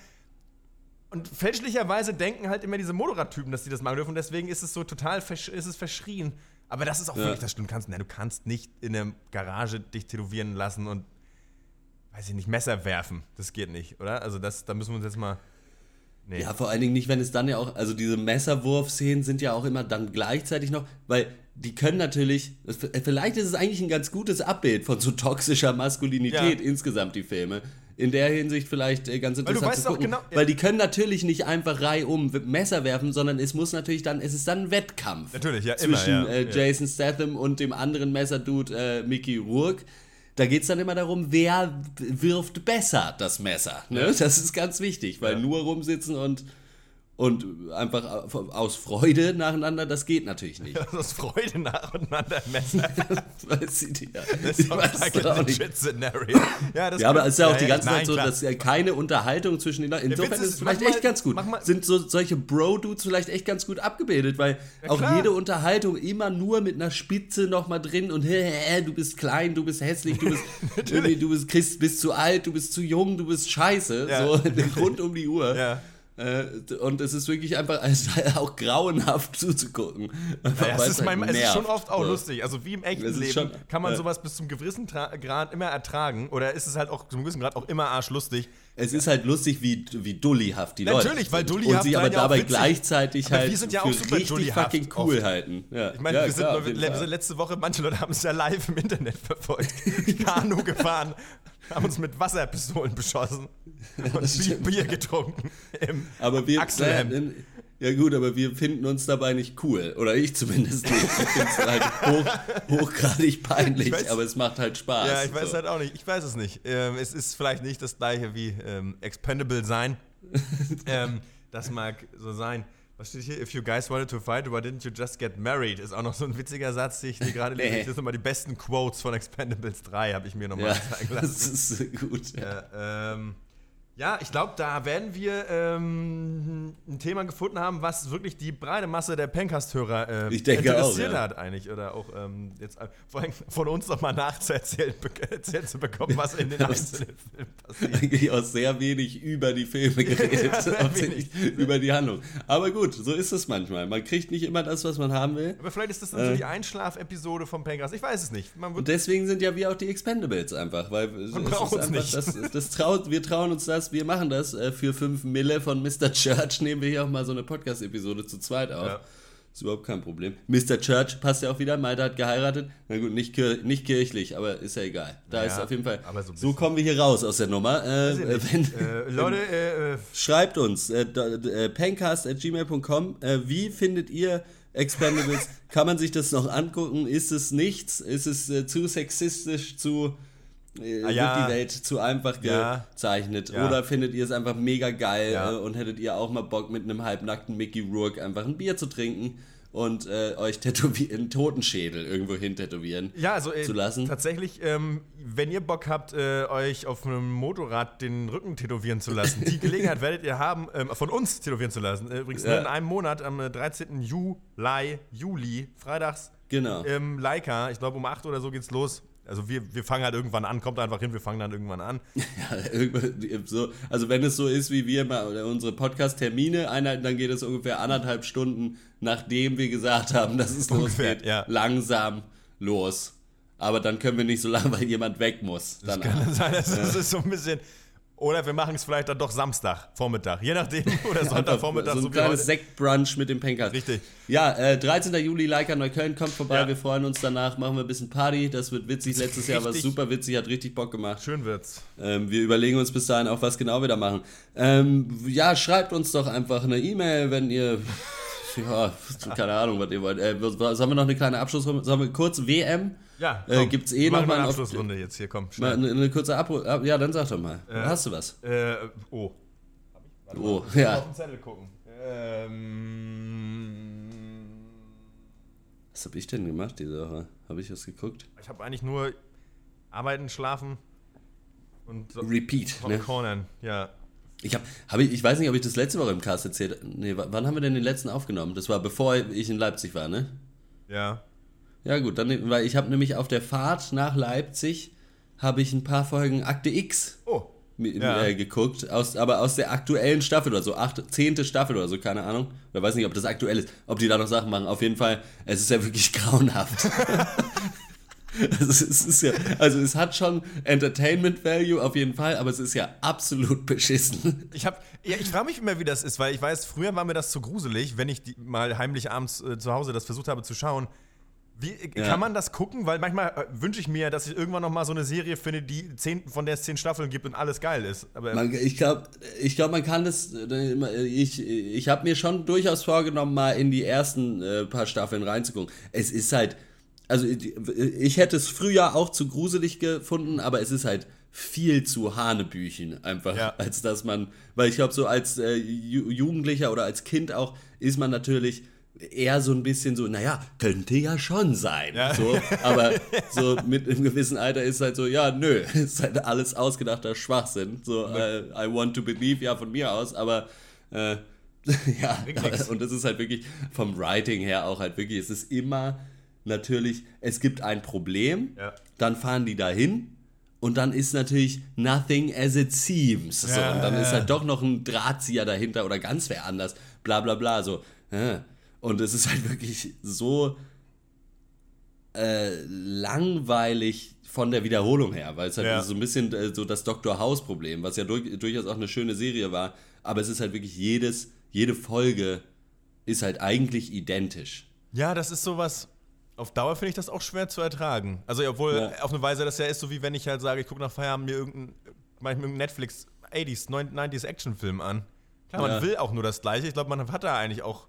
Und fälschlicherweise denken halt immer diese Motorradtypen, dass sie das machen dürfen. Und deswegen ist es so total versch ist es verschrien. Aber das ist auch Ja. wirklich das stimmt. Du kannst, nein, du kannst nicht in der Garage dich tätowieren lassen und, weiß ich nicht, Messer werfen. Das geht nicht, oder? Also das, da müssen wir uns jetzt mal. Nee. Ja, vor allen Dingen nicht, wenn es dann ja auch, also diese Messerwurf-Szenen sind ja auch immer dann gleichzeitig noch, weil die können natürlich, vielleicht ist es eigentlich ein ganz gutes Abbild von so toxischer Maskulinität Ja. insgesamt, die Filme. In der Hinsicht vielleicht äh, ganz du interessant weißt zu gucken, genau- weil die können natürlich nicht einfach reihum Messer werfen, sondern es muss natürlich dann, es ist dann ein Wettkampf. Natürlich, ja, zwischen immer, ja, äh, ja. Jason Statham und dem anderen Messerdude äh, Mickey Rourke. Da geht es dann immer darum, wer wirft besser das Messer. Ne? Das ist ganz wichtig, weil nur rumsitzen und, und einfach aus Freude nacheinander, das geht natürlich nicht. <laughs> Aus Freude nacheinander Messer. <laughs> Weiß ich nicht, ja. Das ist weiß like auch nicht. legit scenario. Ja, das Ja, aber es ist ja auch die ja, ganze nein, Zeit so, klar. dass ja keine Unterhaltung zwischen den Leuten. Insofern ist ist, es vielleicht mal- echt ganz gut. Sind so solche Bro-Dudes vielleicht echt ganz gut abgebildet, weil auch jede Unterhaltung immer nur mit einer Spitze nochmal drin und hä, hä, du bist klein, du bist hässlich, du bist <laughs> du bist, bist zu alt, du bist zu jung, du bist scheiße. Ja. So rund um die Uhr. Ja. Äh, Und es ist wirklich einfach <laughs> es ist auch grauenhaft zuzugucken. Einfach, Ja, weil es, ist halt mein, es ist schon oft auch So. lustig. Also wie im echten Leben schon- kann man ja. sowas bis zum gewissen Tra Grad immer ertragen. Oder ist es halt auch zum gewissen Grad auch immer arschlustig. Es ist halt lustig, wie, wie dullyhaft die Leute Natürlich, weil sind. dullyhaft Und sie aber dabei gleichzeitig Aber halt wir sind ja für auch super richtig fucking cool oft. halten. Ja. Ich meine, ja, wir, sind klar, jeden wir sind letzte Woche, manche Leute haben es ja live im Internet <laughs> verfolgt. <laughs> Kanu gefahren, haben uns mit Wasserpistolen beschossen <laughs> und Bier. Bier getrunken. Im aber wir, naja, ja gut, aber wir finden uns dabei nicht cool. Oder ich zumindest nicht. Ich finde es halt hoch, hochgradig <laughs> peinlich, Ich weiß- aber es macht halt Spaß. Ja, ich weiß so. halt auch nicht. Ich weiß es nicht. Ähm, es ist vielleicht nicht das gleiche wie ähm, Expendable sein. <laughs> ähm, das mag so sein. Was steht hier? If you guys wanted to fight, why didn't you just get married? Ist auch noch so ein witziger Satz, den ich hier gerade lese. Das sind nochmal die besten Quotes von Expendables 3, habe ich mir nochmal Ja, <laughs> das lassen. ist äh, gut. Ja. Ja, ähm, ja, ich glaube, da werden wir ähm, ein Thema gefunden haben, was wirklich die breite Masse der Pencast-Hörer äh, denke auch, interessiert ja. hat eigentlich. Oder auch ähm, jetzt äh, vor allem von uns nochmal nachzuerzählen, <laughs> erzählt zu bekommen, was in den einzelnen Filmen <laughs> passiert. Eigentlich auch sehr wenig über die Filme <laughs> geredet, hauptsächlich über die Handlung. Aber gut, so ist es manchmal. Man kriegt nicht immer das, was man haben will. Aber vielleicht ist das dann so die Einschlaf-Episode vom Pencast. Ich weiß es nicht. Und deswegen sind ja wir auch die Expendables einfach, weil Man ist braucht uns einfach, nicht. Das, das traut, wir trauen uns das, wir machen das äh, für 5 Mille von Mr. Church, <laughs> nehmen wir hier auch mal so eine Podcast-Episode zu zweit auf. Ja. Ist überhaupt kein Problem. Mr. Church passt ja auch wieder, Malte hat geheiratet. Na gut, nicht, kir nicht kirchlich, aber ist ja egal. Da Naja, ist auf jeden Fall. so so kommen wir hier raus aus der Nummer. Äh, äh, wenn, äh, Leute, äh, äh, Schreibt uns, äh, pencast.gmail.com, wie findet ihr Expendables? <laughs> Kann man sich das noch angucken? Ist es nichts? Ist es zu sexistisch, zu äh, Ah, ja. wird die Welt zu einfach Ja. gezeichnet? Ja. Oder findet ihr es einfach mega geil Ja. äh, und hättet ihr auch mal Bock mit einem halbnackten Mickey Rourke einfach ein Bier zu trinken und äh, euch tätowieren, einen Totenschädel irgendwo hin tätowieren Ja, also äh, zu lassen? tatsächlich, ähm, wenn ihr Bock habt, äh, euch auf einem Motorrad den Rücken tätowieren zu lassen, die <laughs> Gelegenheit werdet ihr haben, ähm, von uns tätowieren zu lassen. Äh, Übrigens Ja. nur in einem Monat, am äh, 13. Juli, Juli, freitags, Genau. im Leica, ich glaube um 8 oder so geht's los. Also wir, wir fangen halt irgendwann an, kommt einfach hin, wir fangen dann irgendwann an. <laughs> Ja, so, also wenn es so ist, wie wir mal unsere Podcast-Termine einhalten, dann geht es ungefähr anderthalb Stunden, nachdem wir gesagt haben, dass es Ungefähr, losgeht, ja. langsam los. Aber dann können wir nicht so lange, weil jemand weg muss. Dann Kann sein, das, das ist so ein bisschen. Oder wir machen es vielleicht dann doch Samstag, Vormittag. Je nachdem. <laughs> Oder Sonntag, Vormittag. So ein so kleines. Sektbrunch mit dem Pencast. Richtig. Ja, äh, 13. Juli, Leica Neukölln, kommt vorbei. Ja. Wir freuen uns danach, machen wir ein bisschen Party. Das wird witzig. Letztes Jahr war es super witzig, hat richtig Bock gemacht. Schön wird's. Ähm, wir überlegen uns bis dahin auch, was genau wir da machen. Ähm, ja, schreibt uns doch einfach eine E-Mail, wenn ihr. <laughs> Ja, keine Ahnung, was ihr wollt. Äh, sollen wir noch eine kleine Abschlussrunde? Sollen wir kurz WM? Ja, Äh, gibt's eh wir machen noch mal eine Abschlussrunde jetzt hier, komm, Mal schnell. eine, eine kurze Abru Ab Ja, dann sag doch mal. Hast du was? Äh, oh. Oh, Auf ja. den Zettel gucken. Ähm, Was habe ich denn gemacht diese Woche? Habe ich was geguckt? ich habe eigentlich nur arbeiten, schlafen und so Repeat, ne? Cornern. Ja. Ich, hab, hab ich, ich weiß nicht, ob ich das letzte Woche im Cast erzählt Nee, wann haben wir denn den letzten aufgenommen? Das war bevor ich in Leipzig war, ne? Ja. Ja gut, dann, weil ich habe nämlich auf der Fahrt nach Leipzig habe ich ein paar Folgen Akte X Oh. Ja. äh, geguckt, aus, aber aus der aktuellen Staffel oder so, achte, zehnte Staffel oder so, keine Ahnung. Oder weiß nicht, ob das aktuell ist, ob die da noch Sachen machen. Auf jeden Fall, es ist ja wirklich <laughs> grauenhaft. <laughs> also, es ist ja, also es hat schon Entertainment Value auf jeden Fall, aber es ist ja absolut beschissen. Ich habe, ja, ich frage mich immer, wie das ist, weil ich weiß, früher war mir das zu gruselig, wenn ich die, mal heimlich abends äh, zu Hause das versucht habe zu schauen. Wie äh, Ja. kann man das gucken? Weil manchmal äh, wünsche ich mir, dass ich irgendwann noch mal so eine Serie finde, die zehn, von der es zehn Staffeln gibt und alles geil ist. Aber Man, ich glaube, ich glaub, man kann das. äh, Ich, ich habe mir schon durchaus vorgenommen, mal in die ersten äh, paar Staffeln reinzugucken. Es ist halt. Also, ich hätte es früher auch zu gruselig gefunden, aber es ist halt viel zu Hanebüchen einfach, Ja. als dass man. Weil ich glaube, so als äh, Ju- Jugendlicher oder als Kind auch ist man natürlich eher so ein bisschen so, naja, könnte ja schon sein. Ja. So, aber <laughs> so mit einem gewissen Alter ist halt so, ja, nö, <laughs> ist halt alles ausgedachter Schwachsinn. So, äh, I want to believe, ja, von mir aus, aber äh, <laughs> ja, und das ist halt wirklich vom Writing her auch halt wirklich, es ist immer natürlich, es gibt ein Problem, Ja. dann fahren die dahin. Und dann ist natürlich nothing as it seems. So, Ja, und dann ja, ist ja. halt doch noch ein Drahtzieher dahinter oder ganz wer anders. Bla bla bla. So. äh. Und es ist halt wirklich so äh, langweilig von der Wiederholung her, weil es halt Ja. so ein bisschen äh, so das Dr. House-Problem, was ja durch, durchaus auch eine schöne Serie war, aber es ist halt wirklich jedes, jede Folge ist halt eigentlich identisch. ja, das ist sowas. Auf Dauer finde ich das auch schwer zu ertragen. Also, obwohl Ja. auf eine Weise das ja ist, so wie wenn ich halt sage, ich gucke nach Feierabend mir irgendeinen irgendeinen Netflix 80s, 90s Actionfilm an. Klar, man Ja. will auch nur das Gleiche. Ich glaube, man hat da eigentlich auch.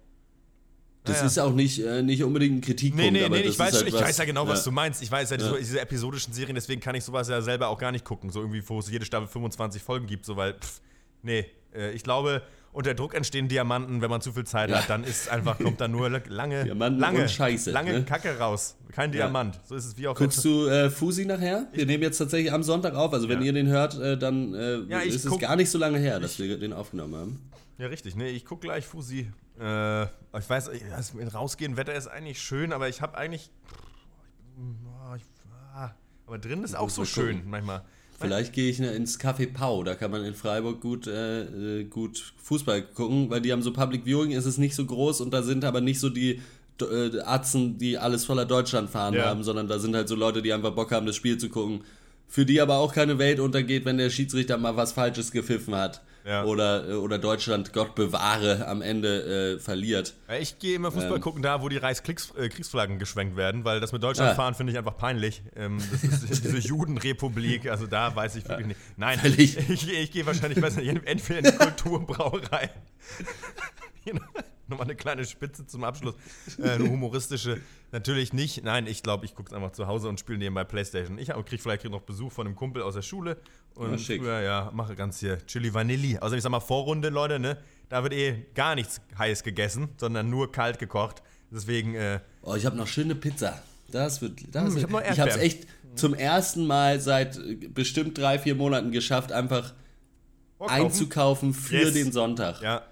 Das Ja, ja. ist auch nicht, äh, nicht unbedingt ein Kritikpunkt. Nee, nee, aber nee, ich weiß halt ich was- weiß ja genau, was du meinst. Ich weiß ja, Ja. So, diese episodischen Serien, deswegen kann ich sowas ja selber auch gar nicht gucken. So irgendwie, wo es jede Staffel 25 Folgen gibt, so weil, pff, nee, äh, ich glaube, unter Druck entstehen Diamanten, wenn man zu viel Zeit Ja. hat, dann ist einfach, kommt da nur <laughs> lange, Diamanten lange, Scheiße, lange ne? Kacke raus. Kein Diamant. So ist es wie auf Guckst du äh, Fusi nachher? Wir nehmen jetzt tatsächlich am Sonntag auf. Also wenn Ja. ihr den hört, äh, dann äh, Ja, ich ist es gar nicht so lange her, dass wir den aufgenommen haben. Ja, richtig. Nee, ich gucke gleich Fusi. Äh, ich weiß, ich- das rausgehen, Wetter ist eigentlich schön, aber ich habe eigentlich. Ah, ich, ah, aber drin ist auch so schön gucken. manchmal. Vielleicht gehe ich ne, ins Café Pau, da kann man in Freiburg gut, äh, äh, gut Fußball gucken, weil die haben so Public Viewing, es ist nicht so groß und da sind aber nicht so die äh, Atzen, die alles voller Deutschland fahren Ja. haben, sondern da sind halt so Leute, die einfach Bock haben, das Spiel zu gucken. Für die aber auch keine Welt untergeht, wenn der Schiedsrichter mal was Falsches gepfiffen hat. Ja. Oder, äh, oder Deutschland, Gott bewahre, am Ende äh, verliert. Ja, ich gehe immer Fußball Ähm. gucken, da wo die Reichskriegsflaggen geschwenkt werden, weil das mit Deutschland Ah. fahren finde ich einfach peinlich. Ähm, das ist <laughs> diese Judenrepublik, also da weiß ich wirklich nicht. Nein, Völlig. ich, ich gehe wahrscheinlich, weiß nicht, <laughs> entweder in die Kulturbrauerei. <laughs> Nochmal eine kleine Spitze zum Abschluss. Äh, eine humoristische. Natürlich nicht. Nein, ich glaube, ich gucke es einfach zu Hause und spiele nebenbei Playstation. Ich kriege vielleicht noch Besuch von einem Kumpel aus der Schule. Und Ja, schick. ja, mache ganz hier Chili Vanilli. Also ich sag mal, Vorrunde, Leute, ne? Da wird eh gar nichts heiß gegessen, sondern nur kalt gekocht. Deswegen, äh, Oh, ich habe noch schöne Pizza. Das wird. Das Hm, ich habe es echt zum ersten Mal seit äh, bestimmt drei, vier Monaten geschafft, einfach vorkaufen. einzukaufen für Yes. den Sonntag. Ja,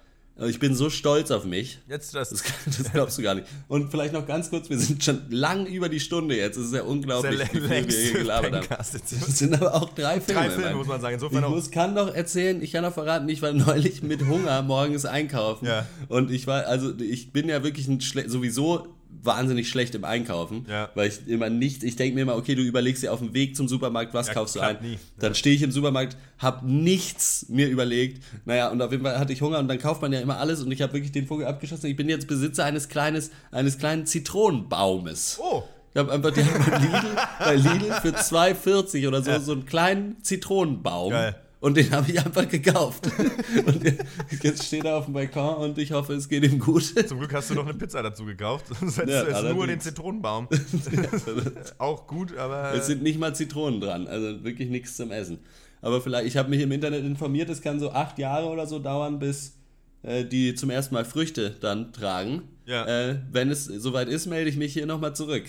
Ich bin so stolz auf mich. jetzt das. Das, das glaubst du gar nicht. Und vielleicht noch ganz kurz, wir sind schon lang über die Stunde jetzt. Es ist ja unglaublich, wie viel wir hier gelabert haben. Das sind aber auch drei Filme. Drei Filme, muss man sagen. Ich Insofern auch. muss, kann doch erzählen, ich kann doch verraten, ich war neulich mit Hunger morgens einkaufen. Ja. Und ich war, also ich bin ja wirklich ein schle sowieso wahnsinnig schlecht im Einkaufen, Ja. weil ich immer nicht, ich denke mir immer, okay, du überlegst dir auf dem Weg zum Supermarkt, was Ja, kaufst du ein. nie. Dann stehe ich im Supermarkt, habe nichts mir überlegt. Naja, und auf jeden Fall hatte ich Hunger und dann kauft man ja immer alles und ich habe wirklich den Vogel abgeschossen. Ich bin jetzt Besitzer eines kleines, eines kleinen Zitronenbaumes. Oh, Ich habe einfach die <laughs> bei Lidl, bei Lidl für <laughs> 2,40 oder so so einen kleinen Zitronenbaum. Geil. Und den habe ich einfach gekauft. <laughs> Und jetzt steht er auf dem Balkon und ich hoffe, es geht ihm gut. zum Glück hast du noch eine Pizza dazu gekauft. <laughs> Sonst hättest Ja, du jetzt nur den. Zitronenbaum. <laughs> Auch gut, aber. Es sind nicht mal Zitronen dran, also wirklich nichts zum Essen. Aber vielleicht, ich habe mich im Internet informiert, es kann so acht Jahre oder so dauern, bis äh, die zum ersten Mal Früchte dann tragen. Ja. Äh, wenn es soweit ist, melde ich mich hier nochmal zurück.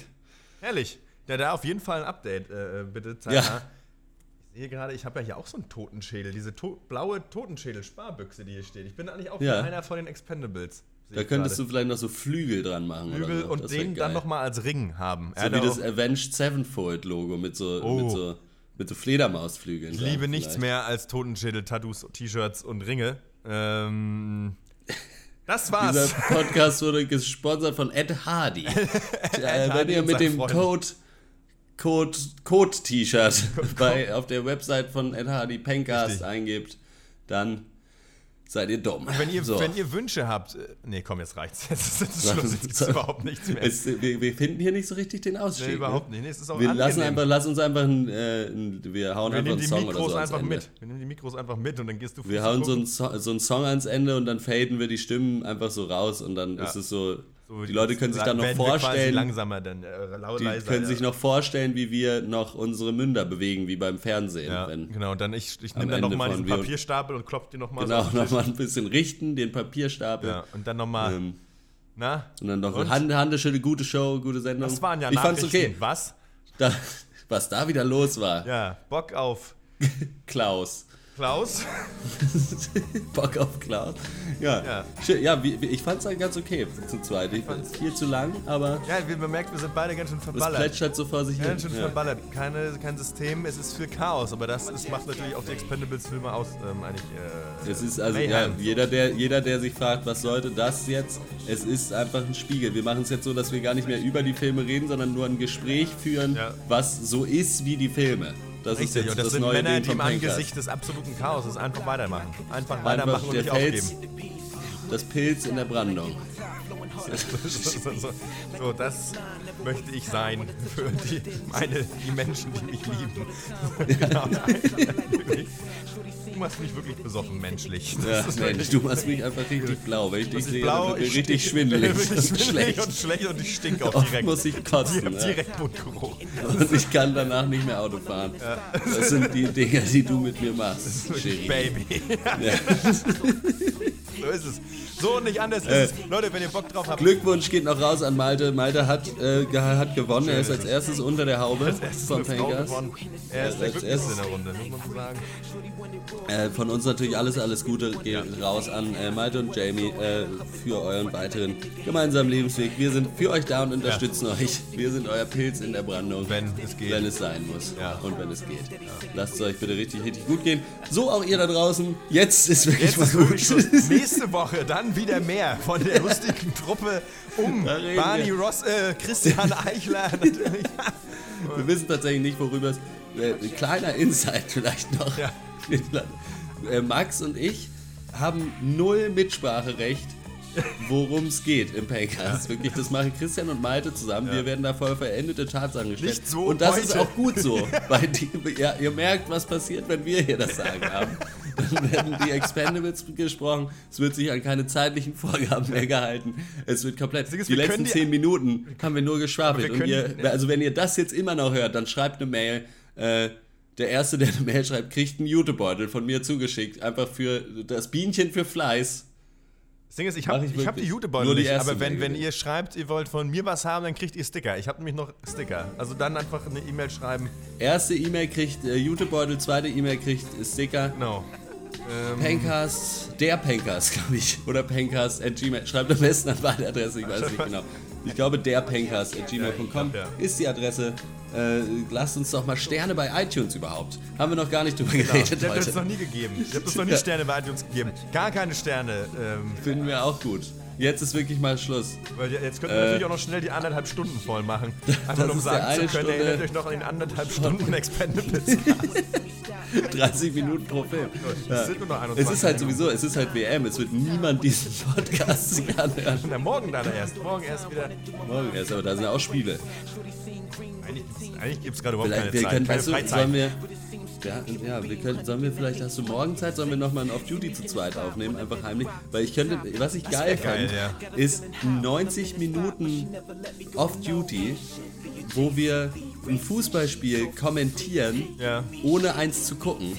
Herrlich. Ja, da auf jeden Fall ein Update, äh, bitte. Ja. zeitnah. Ich sehe gerade, ich habe ja hier auch so einen Totenschädel. Diese to blaue Totenschädel-Sparbüchse, die hier steht. Ich bin eigentlich auch Ja. einer von den Expendables. Da könntest gerade. du vielleicht noch so Flügel dran machen. Flügel so. und Das den dann nochmal als Ring haben. Er So hat wie das Avenged Sevenfold Logo mit so, Oh. mit so, mit so Fledermausflügeln. Ich liebe nichts vielleicht. mehr als Totenschädel-Tattoos, T-Shirts und Ringe. Ähm, das war's. Dieser Podcast wurde gesponsert von Ed Hardy. <laughs> äh, wenn Hardy ihr und mit dem Freunde. Code Code Code <laughs> bei auf der Website von Ed Hardy Pencast Richtig. eingebt, dann seid ihr dumm. Wenn ihr, So. wenn ihr Wünsche habt. äh, Nee, komm, jetzt reicht's. <laughs> Jetzt ist es Schluss. Jetzt gibt's überhaupt nichts mehr. Es, wir, wir finden hier nicht so richtig den Ausstieg. nee, ne? überhaupt nicht. Nee, es ist auch Wir lassen einfach, lass uns einfach ein, äh, ein wir hauen Wir einfach einen Song oder Mikros so ans einfach Ende. mit. Wir nehmen die Mikros einfach mit und dann gehst du Wir hauen so einen, so, so einen Song ans Ende und dann faden wir die Stimmen einfach so raus und dann ist es so, So, die Leute können sich dann noch vorstellen, langsamer, dann äh, laut, die leiser. können ja. sich noch vorstellen, wie wir noch unsere Münder bewegen, wie beim Fernsehen. Ja, wenn, genau. Und dann ich, ich nehme dann nochmal diesen Papierstapel und klopf den nochmal genau, so Tisch. nochmal ein bisschen richten, den Papierstapel. Ja, und dann nochmal, Ähm, na? und dann noch Und? Hand, Handeschüttel, gute Show, gute Sendung. Das waren ja ich fand's Nachrichten. okay. Was? Da, was da wieder los war, Ja, Bock auf <laughs> Klaus. Klaus. <laughs> Bock auf Klaus. Ja, Ja. Schön, ja wie, ich fand's dann ganz okay zu zweit. Ich fand's viel zu lang, aber Ja, wie man merkt, wir sind beide ganz schön es verballert. plätschert so vor sich hin. Ganz schön Ja. verballert. Keine, kein System, es ist für Chaos, aber das ist, macht natürlich auch die Expendables-Filme aus, ähm, eigentlich. Äh, Es ist also, ja, jeder der, jeder, der sich fragt, was sollte das jetzt, es ist einfach ein Spiegel. Wir machen es jetzt so, dass wir gar nicht mehr über die Filme reden, sondern nur ein Gespräch führen, Ja. was so ist wie die Filme. Das ist Richtig, jetzt und das, das sind neue Männer, Ding die im. Angesicht des absoluten Chaoses einfach weitermachen. Einfach Einfach weitermachen und nicht Fels, aufgeben. das Pilz in der Brandung. so, so, so, so, das möchte ich sein für die, meine, die Menschen, die mich lieben. <laughs> Genau. <laughs> du machst mich wirklich besoffen menschlich. Das Ja, ist Mensch, du machst mich einfach richtig blau. Wenn ich dich <laughs> das ist sehe, blau, ich richtig schwindelig wirklich und schlecht. und schlecht und ich stink auch direkt. muss ich kotzen. direkt, Ja. direkt Mundgeruch. Und ich kann danach nicht mehr Auto fahren. Das sind die Dinge, die du mit mir machst, Cherie. Baby. Ja. <laughs> So ist es. So und nicht anders ist es. Leute, wenn ihr Bock drauf habt, Glückwunsch geht noch raus an Malte. Malte hat, äh, hat gewonnen. Er ist als erstes unter der Haube als erstes Pankers. gewonnen. Er ist als erstes- in der Runde, muss man so sagen. Äh, von uns natürlich alles, alles Gute geht raus an äh, Malte und Jamie äh, für euren weiteren gemeinsamen Lebensweg. Wir sind für euch da und unterstützen euch. Wir sind euer Pilz in der Brandung. Wenn es geht. Wenn es sein muss. Ja. Und wenn es geht. Lasst es euch bitte richtig, richtig gut gehen. So auch ihr da draußen. Jetzt ist wirklich Jetzt mal gut. Nächste Woche dann wieder mehr von der lustigen Truppe um Barney. Ross, äh, Christian <laughs> Eichler natürlich. Wir wissen tatsächlich nicht, worüber es. Äh, ein kleiner Insight vielleicht noch. Ja. Äh, Max und ich haben null Mitspracherecht, worum es geht im Pancast. Wirklich, das machen Christian und Malte zusammen. Wir werden da voll verendete Tatsachen gestellt. Nicht so und das ist heute. auch gut so. <laughs> Weil die, ja, ihr merkt, was passiert, wenn wir hier das Sagen haben. Dann werden die Expendables gesprochen. Es wird sich an keine zeitlichen Vorgaben mehr gehalten. Es wird komplett. Ist, die wir letzten zehn Minuten haben wir nur geschwafelt. Und ihr, also wenn ihr das jetzt immer noch hört, dann schreibt eine Mail. Äh, der Erste, der eine Mail schreibt, kriegt einen Jutebeutel von mir zugeschickt. Einfach für das Bienchen für Fleiß. Das Ding ist, ich habe hab die. Jutebeutel nicht, aber wenn, wenn ihr schreibt, ihr wollt von mir was haben, dann kriegt ihr Sticker. Ich habe nämlich noch Sticker. Also dann einfach eine E-Mail schreiben. Erste E-Mail kriegt äh, Jutebeutel, zweite E-Mail kriegt Sticker. Genau. Ähm, Pencast, der Pencast, glaube ich. Oder Pencast at gmail. Schreibt am besten an meine Adresse, ich weiß nicht genau. Ich glaube, der Pencast at gmail.com Ja, ja. ist die Adresse. Äh, lasst uns doch mal Sterne bei iTunes überhaupt. Haben wir noch gar nicht drüber genau. geredet Ich habe heute. noch nie gegeben. Ich habe das noch nie. Sterne bei iTunes gegeben. Gar keine Sterne. Ähm, Finden wir auch gut. Jetzt ist wirklich mal Schluss. Weil jetzt könnten wir natürlich auch noch schnell die anderthalb Stunden voll machen. <laughs> Einfach um sagen zu können, Stunde- erinnert euch noch an den anderthalb Stunden Expendables. <laughs> 30 Minuten pro Film. 21 Es ist halt sowieso, es ist halt WM, es wird niemand diesen Podcast sich anhören. Na, morgen dann erst. Morgen erst wieder. Morgen erst, aber da sind ja auch Spiele. Eigentlich, eigentlich gibt es gerade überhaupt Vielleicht, keine Zeit. können, keine weißt du, Freizeit. sollen wir, ja, ja, wir können, sollen wir vielleicht, hast du morgen Zeit, sollen wir nochmal ein Off-Duty zu zweit aufnehmen, einfach heimlich, weil ich könnte, was ich geil geil, fand, ist 90 Minuten Off-Duty, wo wir ein Fußballspiel kommentieren, Ja. ohne eins zu gucken.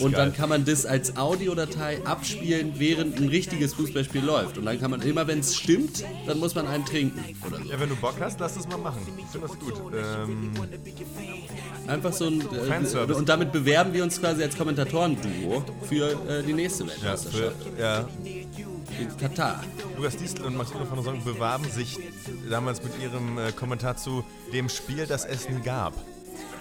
Und dann kann man das als Audiodatei abspielen, während ein richtiges Fußballspiel läuft. Und dann kann man immer, wenn es stimmt, dann muss man einen trinken so. Ja, wenn du Bock hast, lass das mal machen. Ich finde das gut. Ähm, Einfach so ein. Äh, Fanservice. und damit bewerben wir uns quasi als Kommentatoren-Duo für äh, die nächste ja, für, Weltmeisterschaft ja. in Katar. Lukas Diestel und Maximilian von der Song bewarben sich damals mit ihrem äh, Kommentar zu dem Spiel, das es nie gab.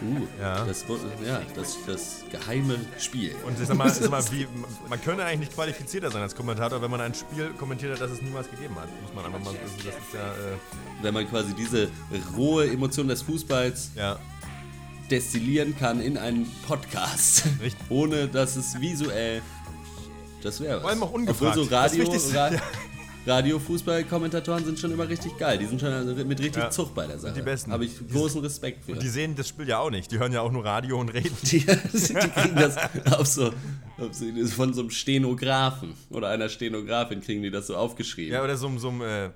Uh, Ja. das, ja das, das geheime Spiel. Und ich sag mal, ich sag mal <laughs> wie, man könnte eigentlich nicht qualifizierter sein als Kommentator, wenn man ein Spiel kommentiert hat, das es niemals gegeben hat. Muss man einfach mal, das ist ja, äh, Wenn man quasi diese rohe Emotion des Fußballs ja, destillieren kann in einen Podcast, Richtig. ohne dass es visuell. Das wäre was. Vor allem auch ungefragt. Obwohl so Radio, Ra ja. Radio-Fußball-Kommentatoren sind schon immer richtig geil. Die sind schon mit richtig Ja, Zucht bei der Sache. die Besten. Habe ich großen Respekt für. die sehen das Spiel ja auch nicht. Die hören ja auch nur Radio und reden. <laughs> Die, die kriegen das <laughs> auf so, auf so von so einem Stenografen oder einer Stenografin kriegen die das so aufgeschrieben. Ja, oder so, so, ein, äh,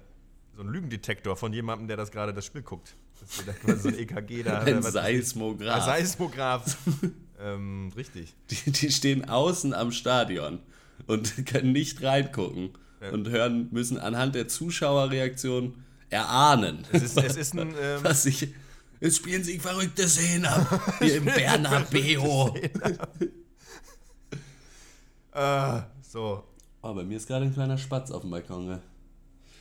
so ein Lügendetektor von jemandem, der das gerade das Spiel guckt. Das ist quasi so ein EKG da. Ein Seismograph. Ein Seismograph. ähm, richtig. die, die stehen außen am Stadion und <laughs> können nicht reingucken und hören, müssen anhand der Zuschauerreaktion erahnen. Es ist, es ist ein. <laughs> Ähm, was sich. Es spielen sich verrückte Szenen ab. Hier im <laughs> Bernabeo. äh, so. Oh, bei mir ist gerade ein kleiner Spatz auf dem Balkon. Ne?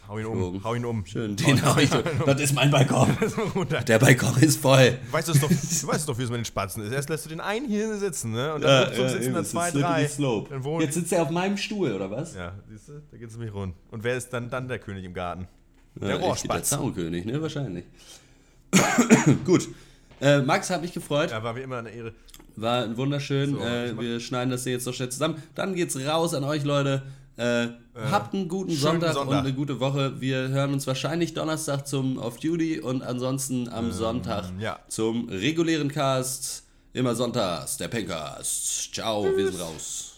Hau ihn um. Hau ihn um. Schön, den hau ich. Das ist mein Balkon. <laughs> Der Balkon ist voll. Du weißt es doch, du weißt doch, wie es mit den Spatzen ist. Erst lässt du den einen hier sitzen, ne? Und dann ja, sitzen eben, da es zwei, drei. Slope. Dann Jetzt sitzt er auf meinem Stuhl, oder was? ja, siehst du, da geht's nämlich rund. Und wer ist dann, dann der König im Garten? Ja, Der Der Rohrspatz. Zaunkönig, ne? Wahrscheinlich. <coughs> Gut. Äh, Max, hat mich gefreut. Ja, war wie immer eine Ehre. War wunderschön. So, äh, wir schneiden das hier jetzt noch schnell zusammen. Dann geht's raus an euch, Leute. Äh, habt einen guten Sonntag, Sonntag. und eine gute Woche. Wir hören uns wahrscheinlich Donnerstag zum Off-Duty und ansonsten am Sonntag ja. zum regulären Cast. Immer sonntags, der Pencast. Ciao, wir sind raus.